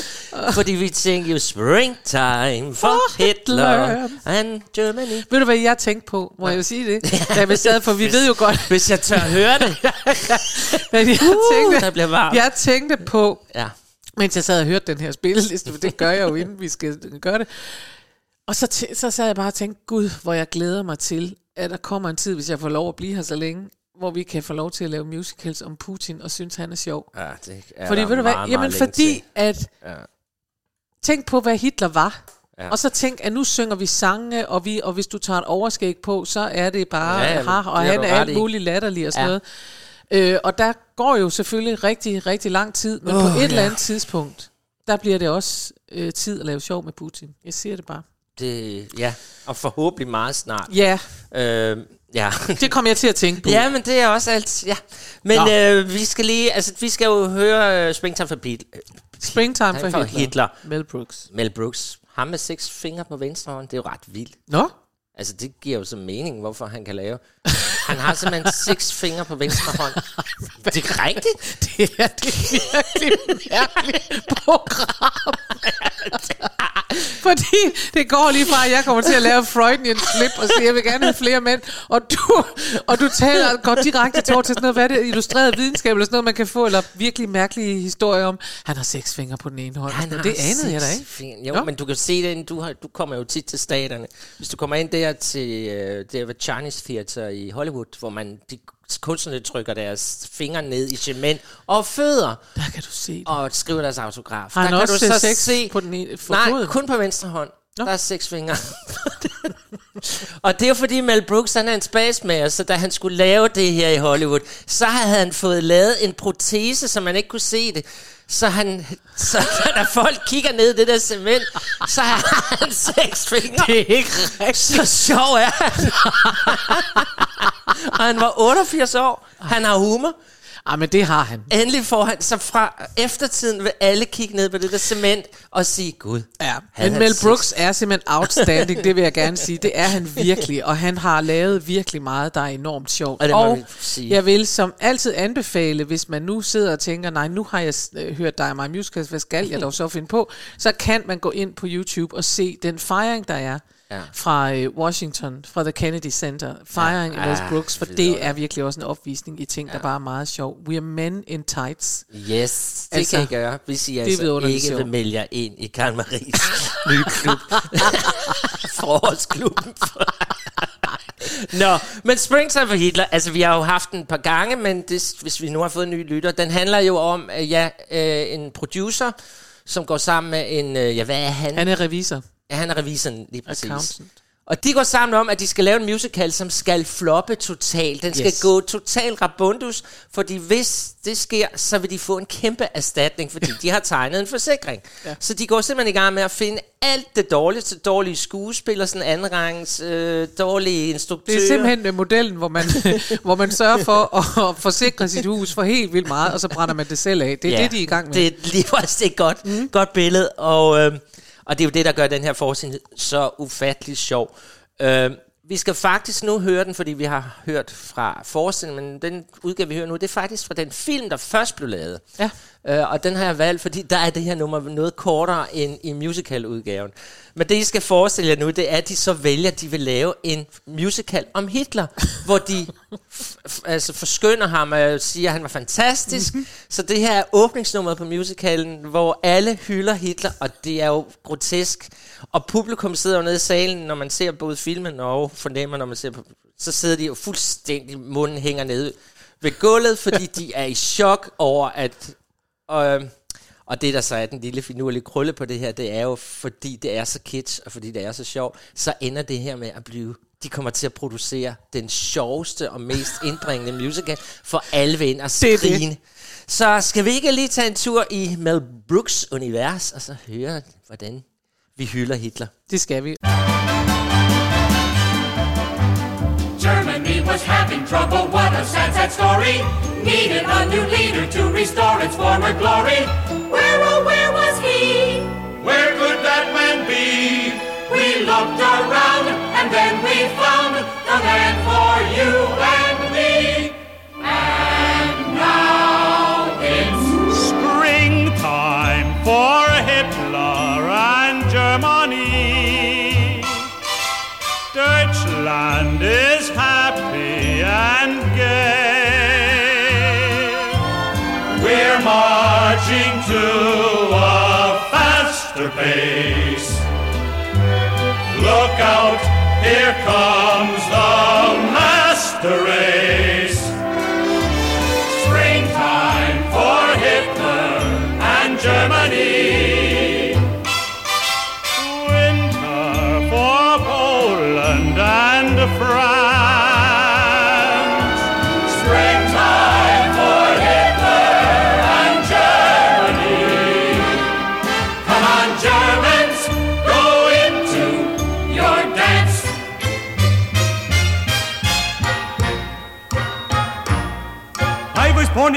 Fordi vi tænkte jo, springtime for Hitler and Germany. Ved du, hvad jeg tænkte på? Må jeg sige det? Da vi sad, for vi ved jo godt... Hvis jeg tør høre det. Men jeg Uh, tænkte, der varmt. jeg tænkte på, Ja. mens jeg sad og hørte den her spilleliste, for det gør jeg jo, inden vi skal gøre det. Og så, t- så sad jeg bare og tænkte, gud, hvor jeg glæder mig til, at der kommer en tid, hvis jeg får lov at blive her så længe, hvor vi kan få lov til at lave musicals om Putin, og synes, han er sjov. Ja, det er fordi, ved du hvad, meget, jamen fordi, til. at Ja. tænk på, hvad Hitler var. Ja. Og så tænk, at nu synger vi sange, og, vi, og hvis du tager et overskæg på, så er det bare, Ja, ja, jamen, ha, det og har han er alt muligt latterlig og sådan Ja. noget. Øh, og der går jo selvfølgelig rigtig, rigtig lang tid, men oh, på et ja. eller andet tidspunkt, der bliver det også øh, tid at lave sjov med Putin. Jeg siger det bare. Det, ja, og forhåbentlig meget snart. Ja, Øh, ja. det kom jeg til at tænke på. Ja, men det er også alt. Ja. Men Nå. øh, vi skal lige, altså vi skal jo høre uh, Springtime for, Beat, Springtime for, for Hitler. Hitler. Mel Brooks. Mel Brooks. Ham med seks fingre på venstre hånd, det er jo ret vildt. Nå? Altså, det giver jo så mening, hvorfor han kan lave. Han har simpelthen seks fingre på venstre hånd. Det er rigtigt. Det er det virkelig mærkeligt program. Fordi det går lige fra, at jeg kommer til at lave Freudian slip og sige, at jeg vil gerne have flere mænd. Og du, og du taler, går direkte til til sådan noget, hvad er det, illustreret videnskab eller sådan noget, man kan få, eller virkelig mærkelige historier om, han har seks fingre på den ene hånd. Han det anede jeg da ikke. fingre. Jo, Nå. men du kan se det, du, har, du kommer jo tit til staterne. Hvis du kommer ind der til uh, der ved Chinese Theater i Hollywood, hvor man de kunstnerne trykker deres fingre ned i cement og fødder. Der kan du se det. Og skriver deres autograf. Har der kan du så sex se, på den ene for Nej, foden? kun på venstre hånd. Der er seks fingre. og det er fordi Mel Brooks, han er en spasmager, så da han skulle lave det her i Hollywood, så havde han fået lavet en protese, så man ikke kunne se det. Så, han, så når folk kigger ned i det der cement, så har han seks fingre. Det er ikke rigtigt. Så sjov er han. og han var 88 år. Han har humor. Ah, men det har han. Endelig får han, så fra eftertiden vil alle kigge ned på det der cement og sige, Gud, Ja, men Mel sex? Brooks er simpelthen outstanding, det vil jeg gerne sige. Det er han virkelig, og han har lavet virkelig meget, der er enormt sjovt. Og det og sige. jeg vil som altid anbefale, hvis man nu sidder og tænker, nej, nu har jeg øh, hørt dig og mig musicals, hvad skal jeg dog så finde på? Så kan man gå ind på YouTube og se den fejring, der er Ja. fra øh, Washington, fra The Kennedy Center. Fejring Ja. Ah, Brooks, for det er virkelig også en opvisning i ting, der bare er meget sjov. We are men in tights. Yes, det Altså, kan I gøre, hvis I det altså ikke sjovt. vil melde jer ind i Karl Maries nye klub. Forårsklubben. Nå, men Springtime for Hitler, altså vi har jo haft den et par gange, men det, hvis vi nu har fået en ny lytter, den handler jo om, øh, ja, øh, en producer, som går sammen med en, øh, ja, hvad er han? Han er revisor. Ja, han er revisoren, lige præcis. Accountant. Og de går sammen om, at de skal lave en musical, som skal floppe totalt. Den skal Yes. yes. gå totalt rabundus, fordi hvis det sker, så vil de få en kæmpe erstatning, fordi de har tegnet en forsikring. Ja. Så de går simpelthen i gang med at finde alt det dårligste, dårlige skuespillere, sådan andenrangs, øh, dårlige instruktører. Det er simpelthen øh, modellen, hvor man, hvor man sørger for at forsikre sit hus for helt vildt meget, og så brænder man det selv af. Det er ja, det, de er i gang med. Det er lige præcis et godt, mm. godt billede, og, øh, og det er jo det, der gør den her forestilling så ufattelig sjov. Øh, vi skal faktisk nu høre den, fordi vi har hørt fra forestillingen, men den udgave, vi hører nu, det er faktisk fra den film, der først blev lavet. Ja. Øh, og den har jeg valgt, fordi der er det her nummer noget kortere end i musical-udgaven. Men det, I skal forestille jer nu, det er, at de så vælger, at de vil lave en musical om Hitler, hvor de altså forskønner ham og siger, at han var fantastisk. Mm-hmm. Så det her er åbningsnummeret på musicalen, hvor alle hylder Hitler, og det er jo grotesk. Og publikum sidder jo nede i salen, når man ser både filmen og fornemmer, når man ser på... Så sidder de jo fuldstændig, munden hænger nede ved gulvet, fordi de er i chok over, at... Og, og det, der så er den lille finurlige krølle på det her, det er jo, fordi det er så kitsch, og fordi det er så sjovt, så ender det her med at blive... De kommer til at producere den sjoveste og mest indbringende musical, for alle vil ind og skrine. Så skal vi ikke lige tage en tur i Mel Brooks univers, og så høre, hvordan vi hylder Hitler. Det skal vi. Having trouble, what a sad, sad story. Needed a new leader to restore its former glory. Where, out, here comes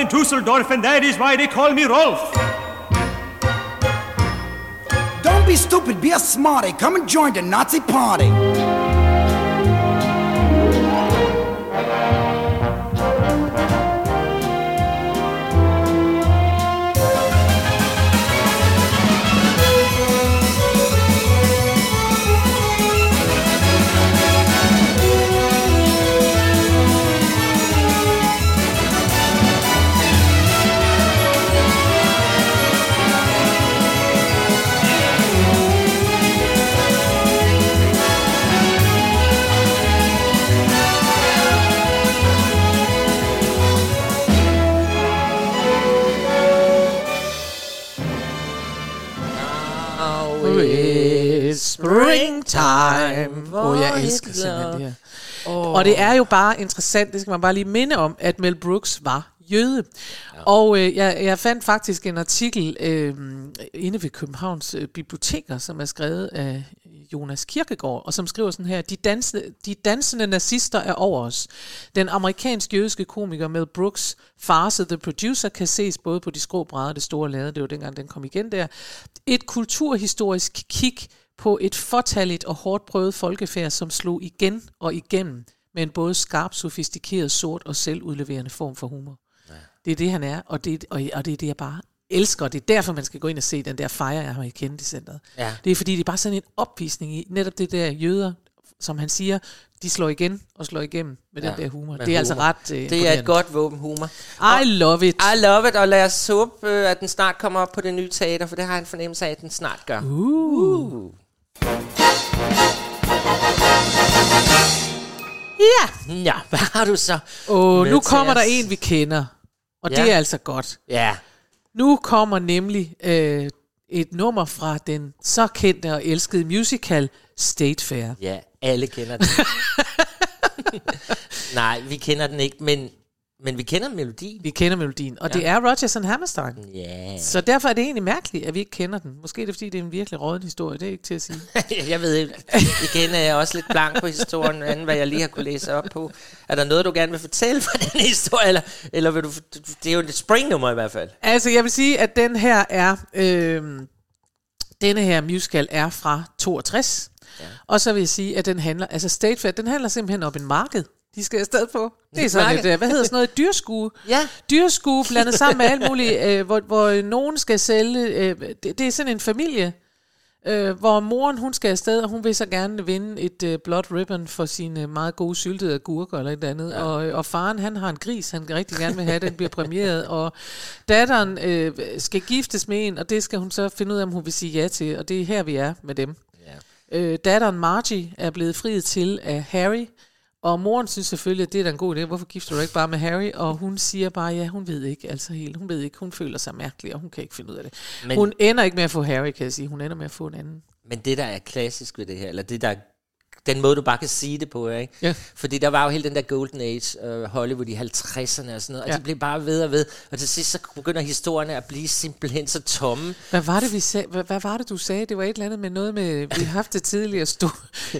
in Dusseldorf, and that is why they call me Rolf. Don't be stupid, be a smarty. Come and join the Nazi party. Åh, oh, jeg elsker simpelthen det her. Oh. Og det er jo bare interessant, det skal man bare lige minde om, at Mel Brooks var jøde. Ja. Og øh, jeg, jeg fandt faktisk en artikel øh, inde ved Københavns øh, Biblioteker, som er skrevet af Jonas Kirkegaard, og som skriver sådan her, de, dansende, de dansende nazister er over os. Den amerikansk-jødiske komiker Mel Brooks farse The Producer kan ses både på de skrå brædder det store lade, det var dengang den kom igen der. Et kulturhistorisk kig på et fortalligt og hårdt prøvet folkefærd, som slog igen og igennem med en både skarp, sofistikeret, sort og selvudleverende form for humor. Ja. Det er det, han er, og det, og, og det er det, jeg bare elsker. Det er derfor, man skal gå ind og se den der fejre, jeg har i Kennedy. Ja. Det er fordi, det er bare sådan en opvisning i netop det der jøder, som han siger, de slår igen og slår igennem med ja, den der humor. Det er altså humor. altså ret uh, Det er et godt våben humor. I love it. I love it, og lad os håbe, at den snart kommer op på det nye teater, for det har jeg en fornemmelse af, at den snart gør. Uh. uh. Ja. Ja, hvad har du så? Og nu kommer der en, vi kender. Og ja. det er altså godt. Ja. Nu kommer nemlig øh, et nummer fra den så kendte og elskede musical State Fair. Ja, alle kender den. Nej, vi kender den ikke, men men vi kender melodien. Vi kender melodien, og ja. det er Rodgers and Hammerstein. Yeah. Så derfor er det egentlig mærkeligt, at vi ikke kender den. Måske er det, fordi det er en virkelig råden historie, det er ikke til at sige. jeg ved ikke, igen er jeg også lidt blank på historien, anden hvad jeg lige har kunne læse op på. Er der noget, du gerne vil fortælle fra den historie, eller, eller vil du, det er jo et springnummer i hvert fald. Altså, jeg vil sige, at den her er, øh, denne her musical er fra 62. Ja. Og så vil jeg sige, at den handler, altså State Fair, den handler simpelthen om en marked de skal afsted på. Det er sådan et, øh, hvad hedder sådan noget, dyrskue. ja. Dyrskue blandet sammen med alt muligt, øh, hvor, hvor nogen skal sælge, øh, det, det er sådan en familie, øh, hvor moren hun skal afsted, og hun vil så gerne vinde et øh, blåt ribbon for sine meget gode syltede agurker eller et andet. Ja. Og, og faren han har en gris, han rigtig gerne vil have, den bliver præmieret. Og datteren øh, skal giftes med en, og det skal hun så finde ud af, om hun vil sige ja til. Og det er her, vi er med dem. Ja. Øh, datteren Margie er blevet friet til af Harry, og moren synes selvfølgelig, at det er da en god idé. Hvorfor gifter du ikke bare med Harry? Og hun siger bare, ja, hun ved ikke altså helt. Hun ved ikke, hun føler sig mærkelig, og hun kan ikke finde ud af det. Men, hun ender ikke med at få Harry, kan jeg sige. Hun ender med at få en anden. Men det, der er klassisk ved det her, eller det, der den måde, du bare kan sige det på, ikke? Ja. Fordi der var jo hele den der golden age, uh, Hollywood i 50'erne og sådan noget, og ja. de blev bare ved og ved, og til sidst så begynder historierne at blive simpelthen så tomme. Hvad var det, vi sag, hvad, hvad var det, du sagde? Det var et eller andet med noget med, vi har haft det tidligere, stå,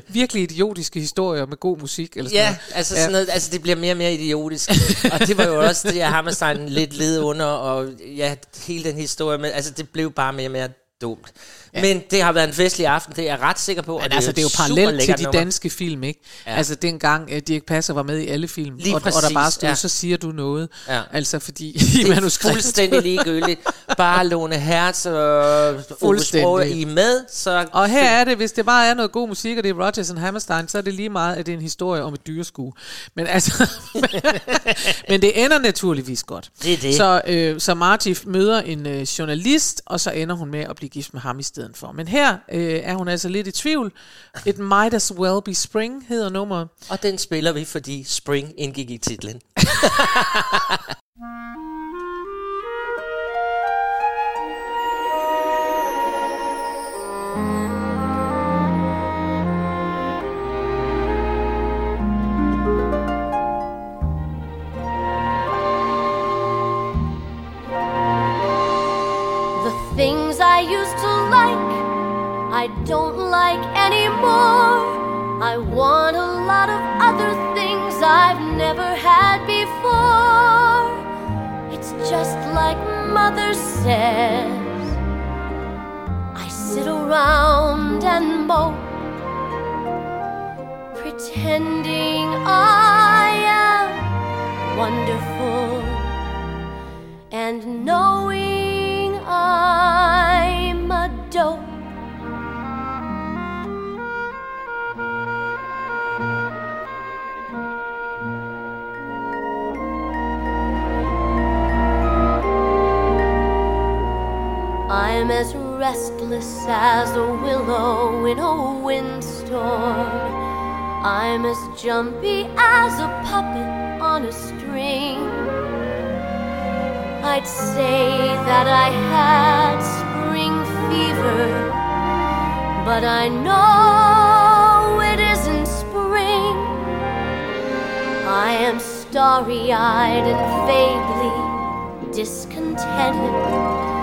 virkelig idiotiske historier med god musik, eller sådan ja, noget. altså ja. sådan noget, altså det bliver mere og mere idiotisk, og det var jo også det, jeg Hammerstein lidt led under, og ja, hele den historie, men altså det blev bare mere og mere dumt. Ja. Men det har været en festlig aften, det er jeg ret sikker på. Men altså, det er jo parallelt til de nummer. danske film, ikke? Ja. Altså, dengang uh, Dirk Passer var med i alle film, Lige og, præcis, og der bare stod, ja. så siger du noget. Ja. Altså, fordi det er fuldstændig ligegyldigt. Bare låne herz og fuldstændig i med. Så og her er det, hvis det bare er noget god musik, og det er Rodgers and Hammerstein, så er det lige meget, at det er en historie om et dyreskue. Men altså, men det ender naturligvis godt. Det er det. Så, øh, så Margie møder en øh, journalist, og så ender hun med at blive gift med ham i stedet stedet for. Men her øh, er hun altså lidt i tvivl. It might as well be spring hedder nummeret. Og den spiller vi, fordi spring indgik i titlen. I don't like anymore. I want a lot of other things I've never had before. It's just like Mother says. I sit around and mope, pretending I am wonderful and knowing I'm a dope. I'm as restless as a willow in a windstorm. I'm as jumpy as a puppet on a string. I'd say that I had spring fever, but I know it isn't spring. I am starry eyed and vaguely discontented,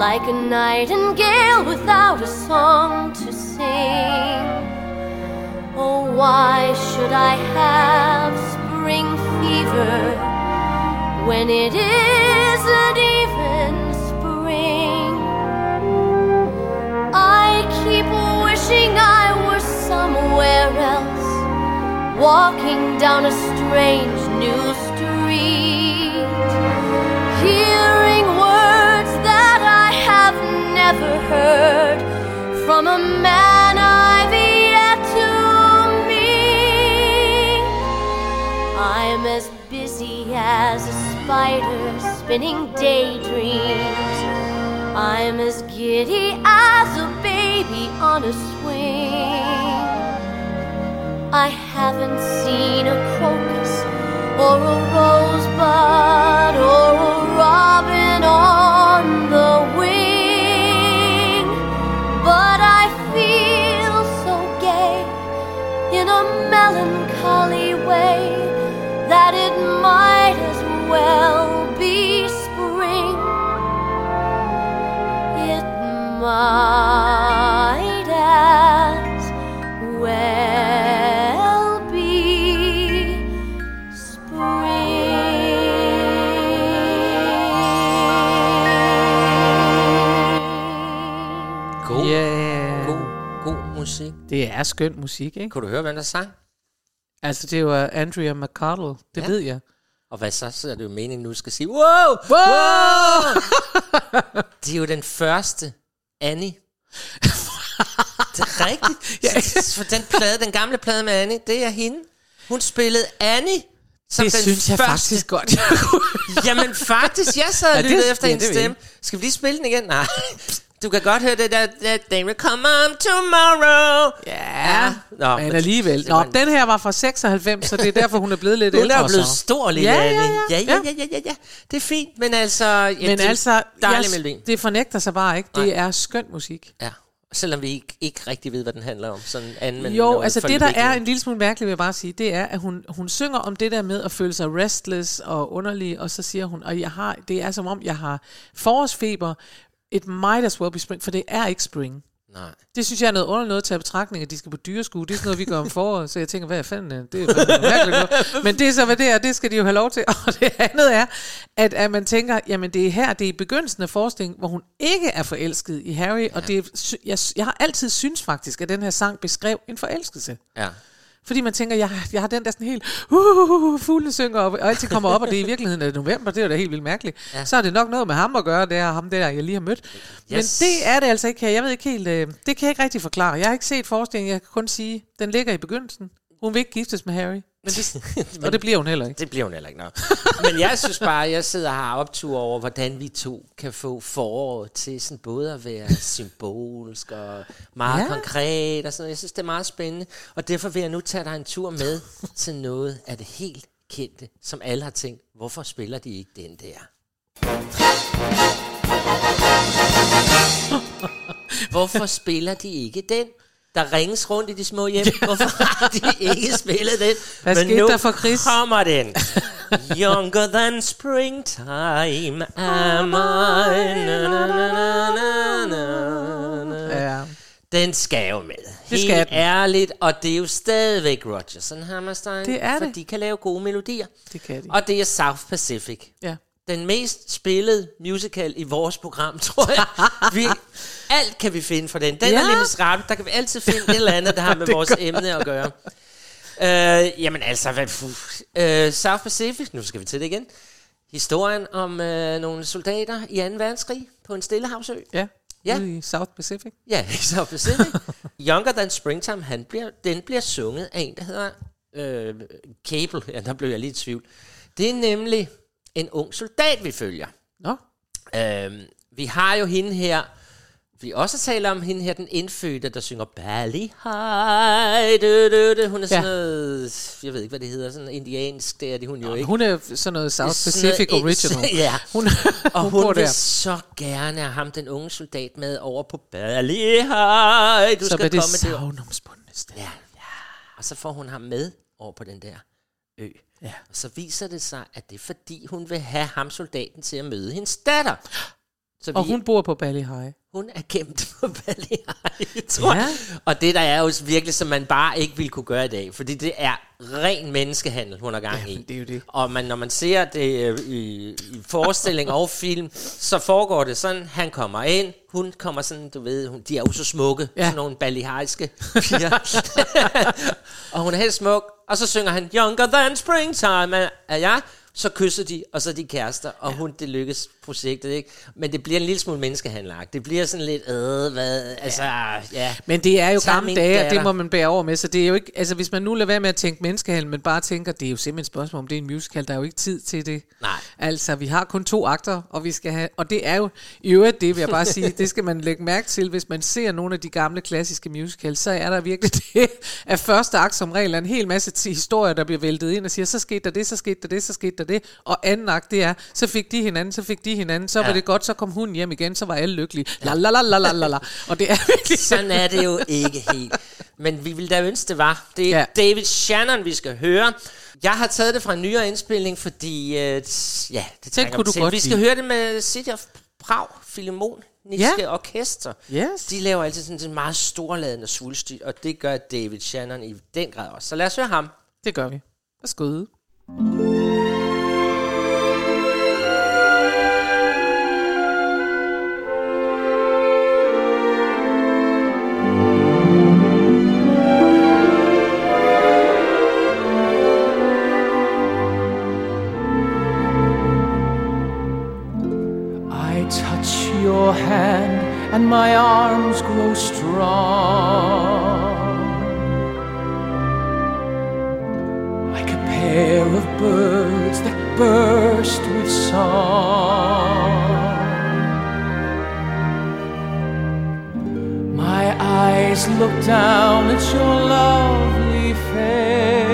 like a nightingale without a song to sing. Oh, why should I have spring fever when it isn't even spring? I keep wishing I were somewhere else, walking down a strange new street, never heard from a man I've yet to meet. I'm as busy as a spider spinning daydreams. I'm as giddy as a baby on a swing. I haven't seen a crocus or a rosebud might as well be God, Yeah. god, god musik. Det er skøn musik, ikke? Kunne du høre, hvem der sang? Altså, det var Andrea McCardle, det Ja. ved jeg. Og hvad så? Så er det jo meningen, nu skal sige, wow, Wow! det er jo den første Annie. det er rigtigt. Ja. For den plade, den gamle plade med Annie, det er hende. Hun spillede Annie. Som Det den synes jeg første. faktisk godt. Jamen faktisk, jeg sad og Ja, lyttede efter ja, hendes stemme. Skal vi lige spille den igen? Nej. Du kan godt høre det der, that they will come on tomorrow. Ja, Nå, men alligevel. Nå, den her var fra 96, så det er derfor, hun er blevet lidt Hun ældre. er jo blevet så. stor, lille ja, Annie. ja, ja, ja, ja, ja, ja, ja. Det er fint, men altså... Ja, Men det er altså, Dejlig jeg, det fornægter sig bare ikke. Det Nej. er skøn musik. Ja, selvom vi ikke, ikke rigtig ved, hvad den handler om. Sådan anden, men Jo, altså det, der er en lille smule mærkeligt, vil jeg bare sige, det er, at hun, hun synger om det der med at føle sig restless og underlig, og så siger hun, og jeg har, det er som om, jeg har forårsfeber, it might as well be spring, for det er ikke spring. Nej. Det synes jeg er noget underligt noget at tage betragtning, at de skal på dyreskue. Det er sådan noget, vi gør om foråret, så jeg tænker, hvad fanden er det? Det er fandme mærkeligt noget. Men det er så, hvad det er, det skal de jo have lov til. Og det andet er, at, at man tænker, jamen det er her, det er i begyndelsen af forestillingen, hvor hun ikke er forelsket i Harry, og det er, jeg, jeg har altid synes faktisk, at den her sang beskrev en forelskelse. Ja. Fordi man tænker, jeg, jeg har den der sådan helt, uh, fuglene synger op, og altid kommer op, og det er i virkeligheden er november, det er da helt vildt mærkeligt. Ja. Så er det nok noget med ham at gøre, det er ham der, jeg lige har mødt. Men Yes. det er det altså ikke her. Jeg ved ikke helt, øh, det kan jeg ikke rigtig forklare. Jeg har ikke set forestillingen, jeg kan kun sige, den ligger i begyndelsen. Hun vil ikke giftes med Harry. Men det, og det bliver hun heller ikke. Det bliver hun heller ikke nok. Men jeg synes bare, at jeg sidder og har optur over, hvordan vi to kan få foråret til sådan både at være symbolsk og meget ja. Konkret og sådan. Jeg synes, det er meget spændende. Og derfor vil jeg nu tage dig en tur med til noget af det helt kendte, som alle har tænkt, hvorfor spiller de ikke den der? Hvorfor spiller de ikke den? Der ringes rundt i de små hjem. Hvorfor har de ikke spillet den? Hvad Men skete nu der for Chris? kommer den. Younger than springtime am I. Na, na, na, na, na, na. Ja. Den skal jo med. Det Helt skal den. ærligt, og det er jo stadigvæk Rodgers and Hammerstein. Det er for det. de kan lave gode melodier. Det kan de. Og det er South Pacific. Ja. Den mest spillede musical i vores program, tror jeg. Vi, alt kan vi finde for den. Den ja. Er lidt Miserable. Der kan vi altid finde et eller andet, der har med vores gør emne at gøre. Øh, jamen altså, hvad, øh, South Pacific, nu skal vi til det igen. Historien om øh, nogle soldater i 2. verdenskrig på en stillehavsø. Ja, Ja. ude i South Pacific. Ja, i South Pacific. Younger Than Springtime, han bliver, den bliver sunget af en, der hedder øh, Cable. Ja, der blev jeg lidt i tvivl. Det er nemlig en ung soldat, vi følger. Nå. Øhm, vi har jo hende her vi også taler om hende her, den indfødte, der synger Bally High. Du, du, du. Hun er sådan Ja. noget, jeg ved ikke, hvad det hedder, sådan indiansk, det er det hun jo ikke. Hun er sådan noget South noget Pacific ind- Original. ja. Hun, og hun hun, vil der. så gerne have ham, den unge soldat, med over på Bally High. Du Så skal det komme sted. Ja, ja. Og så får hun ham med over på den der ø. Ja. Og så viser det sig, at det er fordi, hun vil have ham soldaten til at møde hendes datter. Så Og vi- hun bor på Bali High. hun er gemt på Baleariet, tror Ja. jeg. Og det der er jo virkelig, som man bare ikke ville kunne gøre i dag. Fordi det er ren menneskehandel, hun har gang Ja, i. det er jo det. Og man, når man ser det øh, i, i forestilling og film, så foregår det sådan, han kommer ind, hun kommer sådan, du ved, hun, de er jo så smukke, Ja. sådan nogle balihariske piger. og hun er helt smuk, og så synger han, Younger than springtime, er- er jeg. Så kysser de, og så er de kærester, og hun, det lykkes projektet, ikke? Men det bliver en lille smule menneskehandlagt. Det bliver sådan lidt, øh, hvad, altså, ja. Men det er jo Tag gamle dage, og det må man bære over med. Så det er jo ikke, altså hvis man nu lader være med at tænke menneskehandel, men bare tænker, det er jo simpelthen et spørgsmål, om det er en musical, der er jo ikke tid til det. Nej. Altså, vi har kun to akter, og vi skal have, og det er jo i øvrigt det, vil jeg bare sige, det skal man lægge mærke til, hvis man ser nogle af de gamle klassiske musicals, så er der virkelig det, at første akt som regel er en hel masse historier, der bliver væltet ind og siger, så skete der det, så skete der det, så skete der det, og anden akt, det er, så fik de hinanden, så fik de hinanden, så var Ja. det godt, så kom hun hjem igen, så var alle lykkelige. La la la la la la la. Og det er virkelig Sådan er det jo ikke helt. Men vi ville da ønske, det var. Det er Ja. David Shannon, vi skal høre. Jeg har taget det fra en nyere indspilning, fordi... Øh, ja, det trænger kunne du til. godt Vi skal lide. høre det med City of Prag Philharmoniske Ja. Orkester. Yes. De laver altid sådan en meget storladende svulstigt, og det gør David Shannon i den grad også. Så lad os høre ham. Det gør vi. Værsgo. I and my arms grow strong. Like a pair of birds that burst with song. My eyes look down at your lovely face,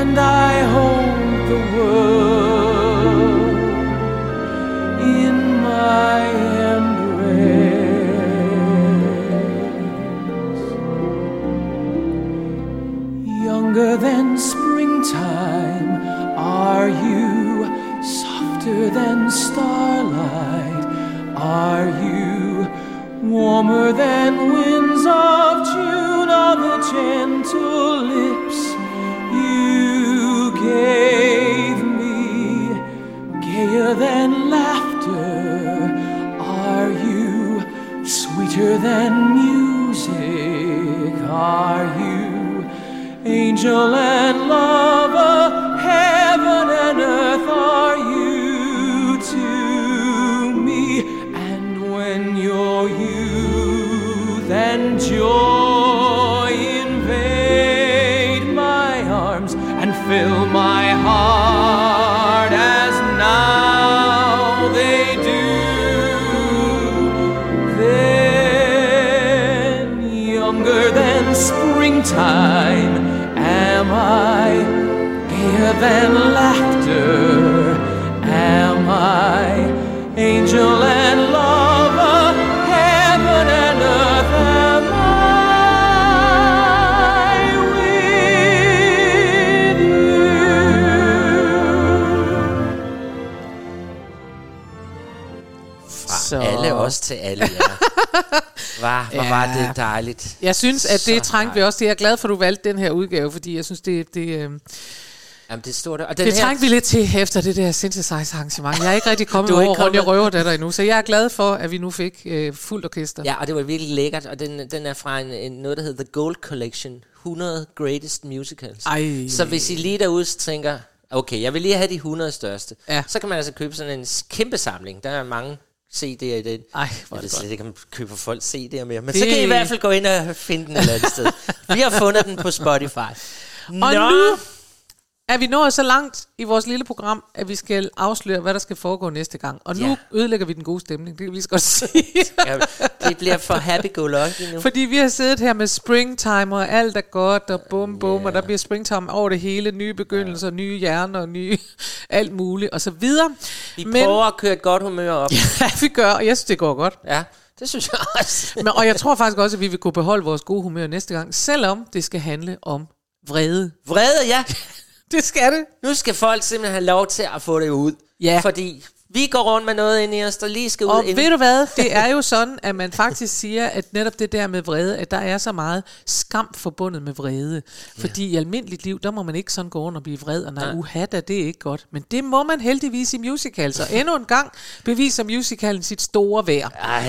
and I hold the world dejligt. Jeg synes, at det Så trængte vi også. Det er jeg glad for, at du valgte den her udgave, fordi jeg synes, det, det, øh, Jamen, det står der. Og den det her, trængte vi lidt til efter det der synthesizer-arrangement. Jeg er ikke rigtig kommet er over Ronja kommet- Røverdatter endnu, så jeg er glad for, at vi nu fik øh, fuldt orkester. Ja, og det var virkelig lækkert, og den, den er fra en, en, noget, der hedder The Gold Collection. 100 Greatest Musicals. Ej. Så hvis I lige derude tænker, okay, jeg vil lige have de 100 største, Ja. så kan man altså købe sådan en kæmpe samling. Der er mange CD'er i den. Ej, hvor er det godt. slet ikke, om køber folk CD'er mere. Men Det- så kan I i hvert fald gå ind og finde den et eller andet sted. Vi har fundet den på Spotify. Og nu er vi nået så langt i vores lille program, at vi skal afsløre, hvad der skal foregå næste gang. Og nu Ja. ødelægger vi den gode stemning, det kan vi lige så godt sige. Ja, det bliver for happy-go-lucky nu. Fordi vi har siddet her med springtime, og alt er godt, og bum bum, yeah. og der bliver springtime over det hele, nye begyndelser, nye hjerner, nye alt muligt, og så videre. Vi prøver at køre et godt humør op. Ja, vi gør, og jeg synes, det går godt. Ja, det synes jeg også. Men, og jeg tror faktisk også, at vi vil kunne beholde vores gode humør næste gang, selvom det skal handle om vrede. Vrede, ja. Det skal det. Nu skal folk simpelthen have lov til at få det ud. Ja. Fordi vi går rundt med noget ind i os, der lige skal ud. Og inden- ved du hvad, det er jo sådan, at man faktisk siger, at netop det der med vrede, at der er så meget skam forbundet med vrede. Fordi i almindeligt liv, der må man ikke sådan gå rundt og blive vred, og nej, Nej. uha da, det er ikke godt. Men det må man heldigvis i musicals, og endnu en gang beviser musicalen sit store værd. Ej,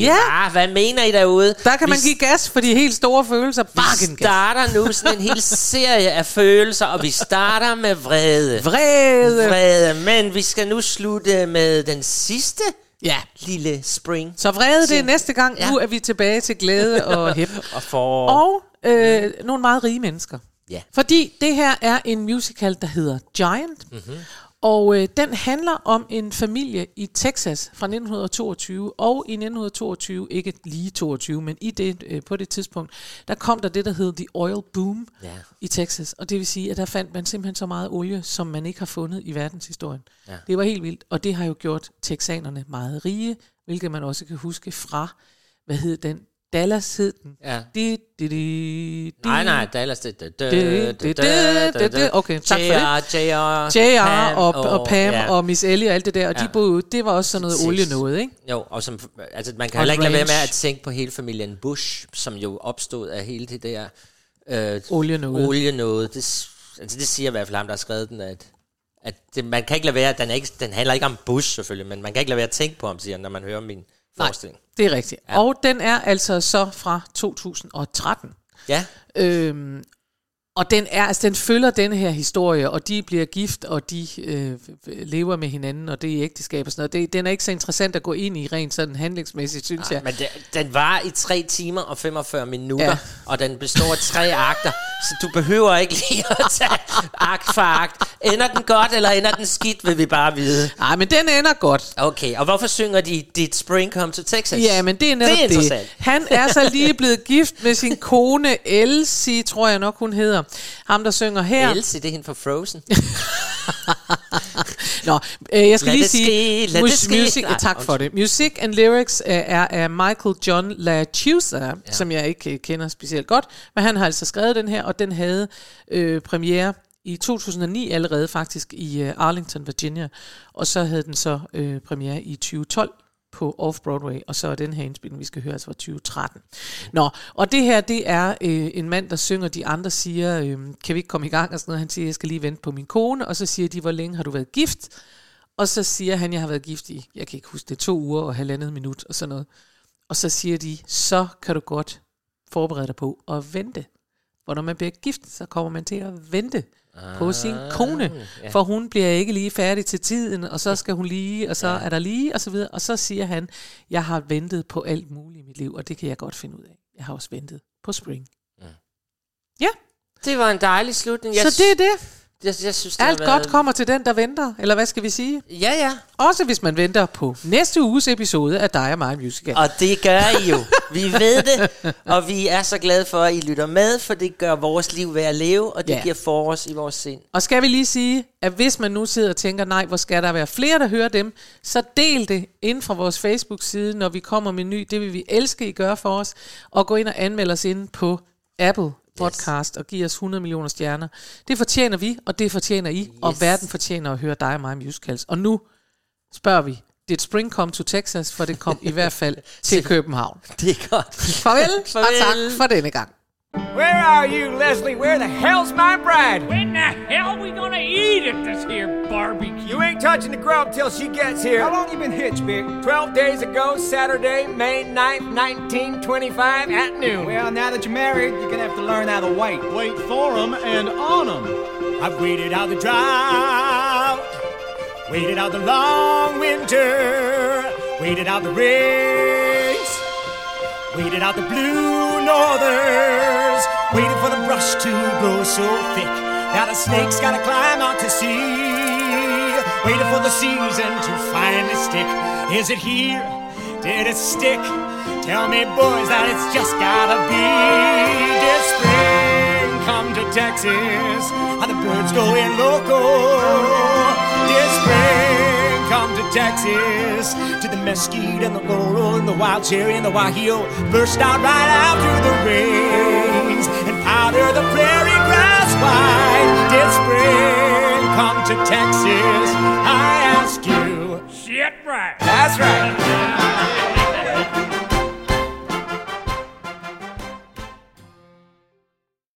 Ja. ja. hvad mener I derude? Der kan man Vi give gas for de helt store følelser. Bakken Vi starter nu sådan en hel serie af følelser, og vi starter med vrede. Vrede. Vrede, men vi skal nu slutte med den sidste ja. lille spring. Så vrede, det er næste gang. Ja. Nu er vi tilbage til glæde og hæp. og for... Og øh, nogle meget rige mennesker. Ja. Fordi det her er en musical, der hedder Giant. Mhm. Og øh, den handler om en familie i Texas fra 1922. Og i 1922, ikke lige 22, men i det, øh, på det tidspunkt, der kom der det, der hed The Oil Boom Ja. i Texas. Og det vil sige, at der fandt man simpelthen så meget olie, som man ikke har fundet i verdenshistorien. Ja. Det var helt vildt, og det har jo gjort texanerne meget rige, hvilket man også kan huske fra, hvad hed den? Dallas hed den. Ja. Di, di, di, di. Nej, nej, Dallas, det... det, det, Det- det- det- det- Okay, tak for det. JR, JR og, og Pam ja. og Miss Ellie og alt det der, og de Ja. boede, det var også sådan noget olie noget, ikke? Jo, og som, altså, man kan heller ikke lade være med at tænke på hele familien Bush, som jo opstod af hele det der... Øh, Olie noget. Olie noget. Det, altså, det siger i hvert fald ham, der har skrevet den, at, at det, man kan ikke lade være, den, er ikke, den handler ikke om Bush selvfølgelig, men man kan ikke lade være at tænke på ham, siger når man hører min Nej, forestilling. det er rigtigt. Ja. Og den er altså så fra 2013. Ja. Øhm, og den er, altså den følger den her historie, og de bliver gift, og de øh, lever med hinanden, og det er ægteskab og sådan noget. Det, den er ikke så interessant at gå ind i rent sådan handlingsmæssigt, synes jeg. Men det, den var i 3 timer og 45 minutter, Ja. og den består af tre akter, så du behøver ikke lige at tage akt for akt. Ender den godt, eller ender den skidt, vil vi bare vide. Nej, men den ender godt. Okay, og hvorfor synger de Did Spring Come to Texas? Ja, men det er netop det. Er det. interessant. Han er så lige blevet gift med sin kone Elsie, tror jeg nok hun hedder. Ham, der synger her. Elsie, det er hende fra Frozen. Nå, øh, jeg skal Lad lige sige, ske, mus- music, Nej, tak for det. Music and lyrics øh, er af Michael John LaChiusa. Ja. som jeg ikke øh, kender specielt godt, men han har altså skrevet den her, og den havde øh, premiere i 2009 allerede faktisk i øh, Arlington, Virginia, og så havde den så øh, premiere i 2012 på Off-Broadway, og så er den her indspilning, vi skal høre, altså fra 2013. Nå, og det her, det er øh, en mand, der synger, de andre siger, øh, kan vi ikke komme i gang, og sådan noget. Han siger, jeg skal lige vente på min kone, og så siger de, hvor længe har du været gift? Og så siger han, jeg har været gift i, jeg kan ikke huske det, to uger og halvandet minut, og sådan noget. Og så siger de, så kan du godt forberede dig på at vente. For når man bliver gift, så kommer man til at vente på sin kone, ja. for hun bliver ikke lige færdig til tiden, og så skal hun lige, og så er der lige, og så videre. Og så siger han, jeg har ventet på alt muligt i mit liv, og det kan jeg godt finde ud af. Jeg har også ventet på spring. Ja. Det var en dejlig slutning. Så det er det. Jeg, jeg synes, det Alt har godt været- kommer til den, der venter, eller hvad skal vi sige? Ja, ja. Også hvis man venter på næste uges episode af Dig og mig Musical. Og det gør I jo. Vi ved det, og vi er så glade for, at I lytter med, for det gør vores liv værd at leve, og det Ja. giver forårs i vores sind. Og skal vi lige sige, at hvis man nu sidder og tænker, nej, hvor skal der være flere, der hører dem, så del det ind fra vores Facebook-side, når vi kommer med ny. Det vil vi elske, I gør for os. Og gå ind og anmelde os ind på Apple podcast og give os 100 millioner stjerner. Det fortjener vi, og det fortjener I, yes. og verden fortjener at høre dig og mig musicals. Og nu spørger vi, did spring come to Texas? For det kom i hvert fald til København. Det er godt. Farvel, Farvel. og tak for denne gang. Where are you, Leslie? Where the hell's my bride? When the hell are we gonna eat at this here barbecue? You ain't touching the grub till she gets here. How long you been hitched, Big? Twelve days ago, Saturday, May 9th, 1925, at noon. Well, now that you're married, you're gonna have to learn how to wait. Wait for 'em and on 'em. I've waited out the drought, waited out the long winter, waited out the rains, waited out the blue northers, waiting for the brush to grow so thick Now the snake's gotta climb out to sea, waiting for the season to finally stick. Is it here? Did it stick? Tell me, boys, that it's just gotta be. Did spring come to Texas? Are the birds going loco? Did spring come to Texas? mesquite and the laurel and the wild cherry and the wahil burst out right out through the rains and powder the prairie grass white. Did spring come to Texas? I ask you. Shit, right. That's right.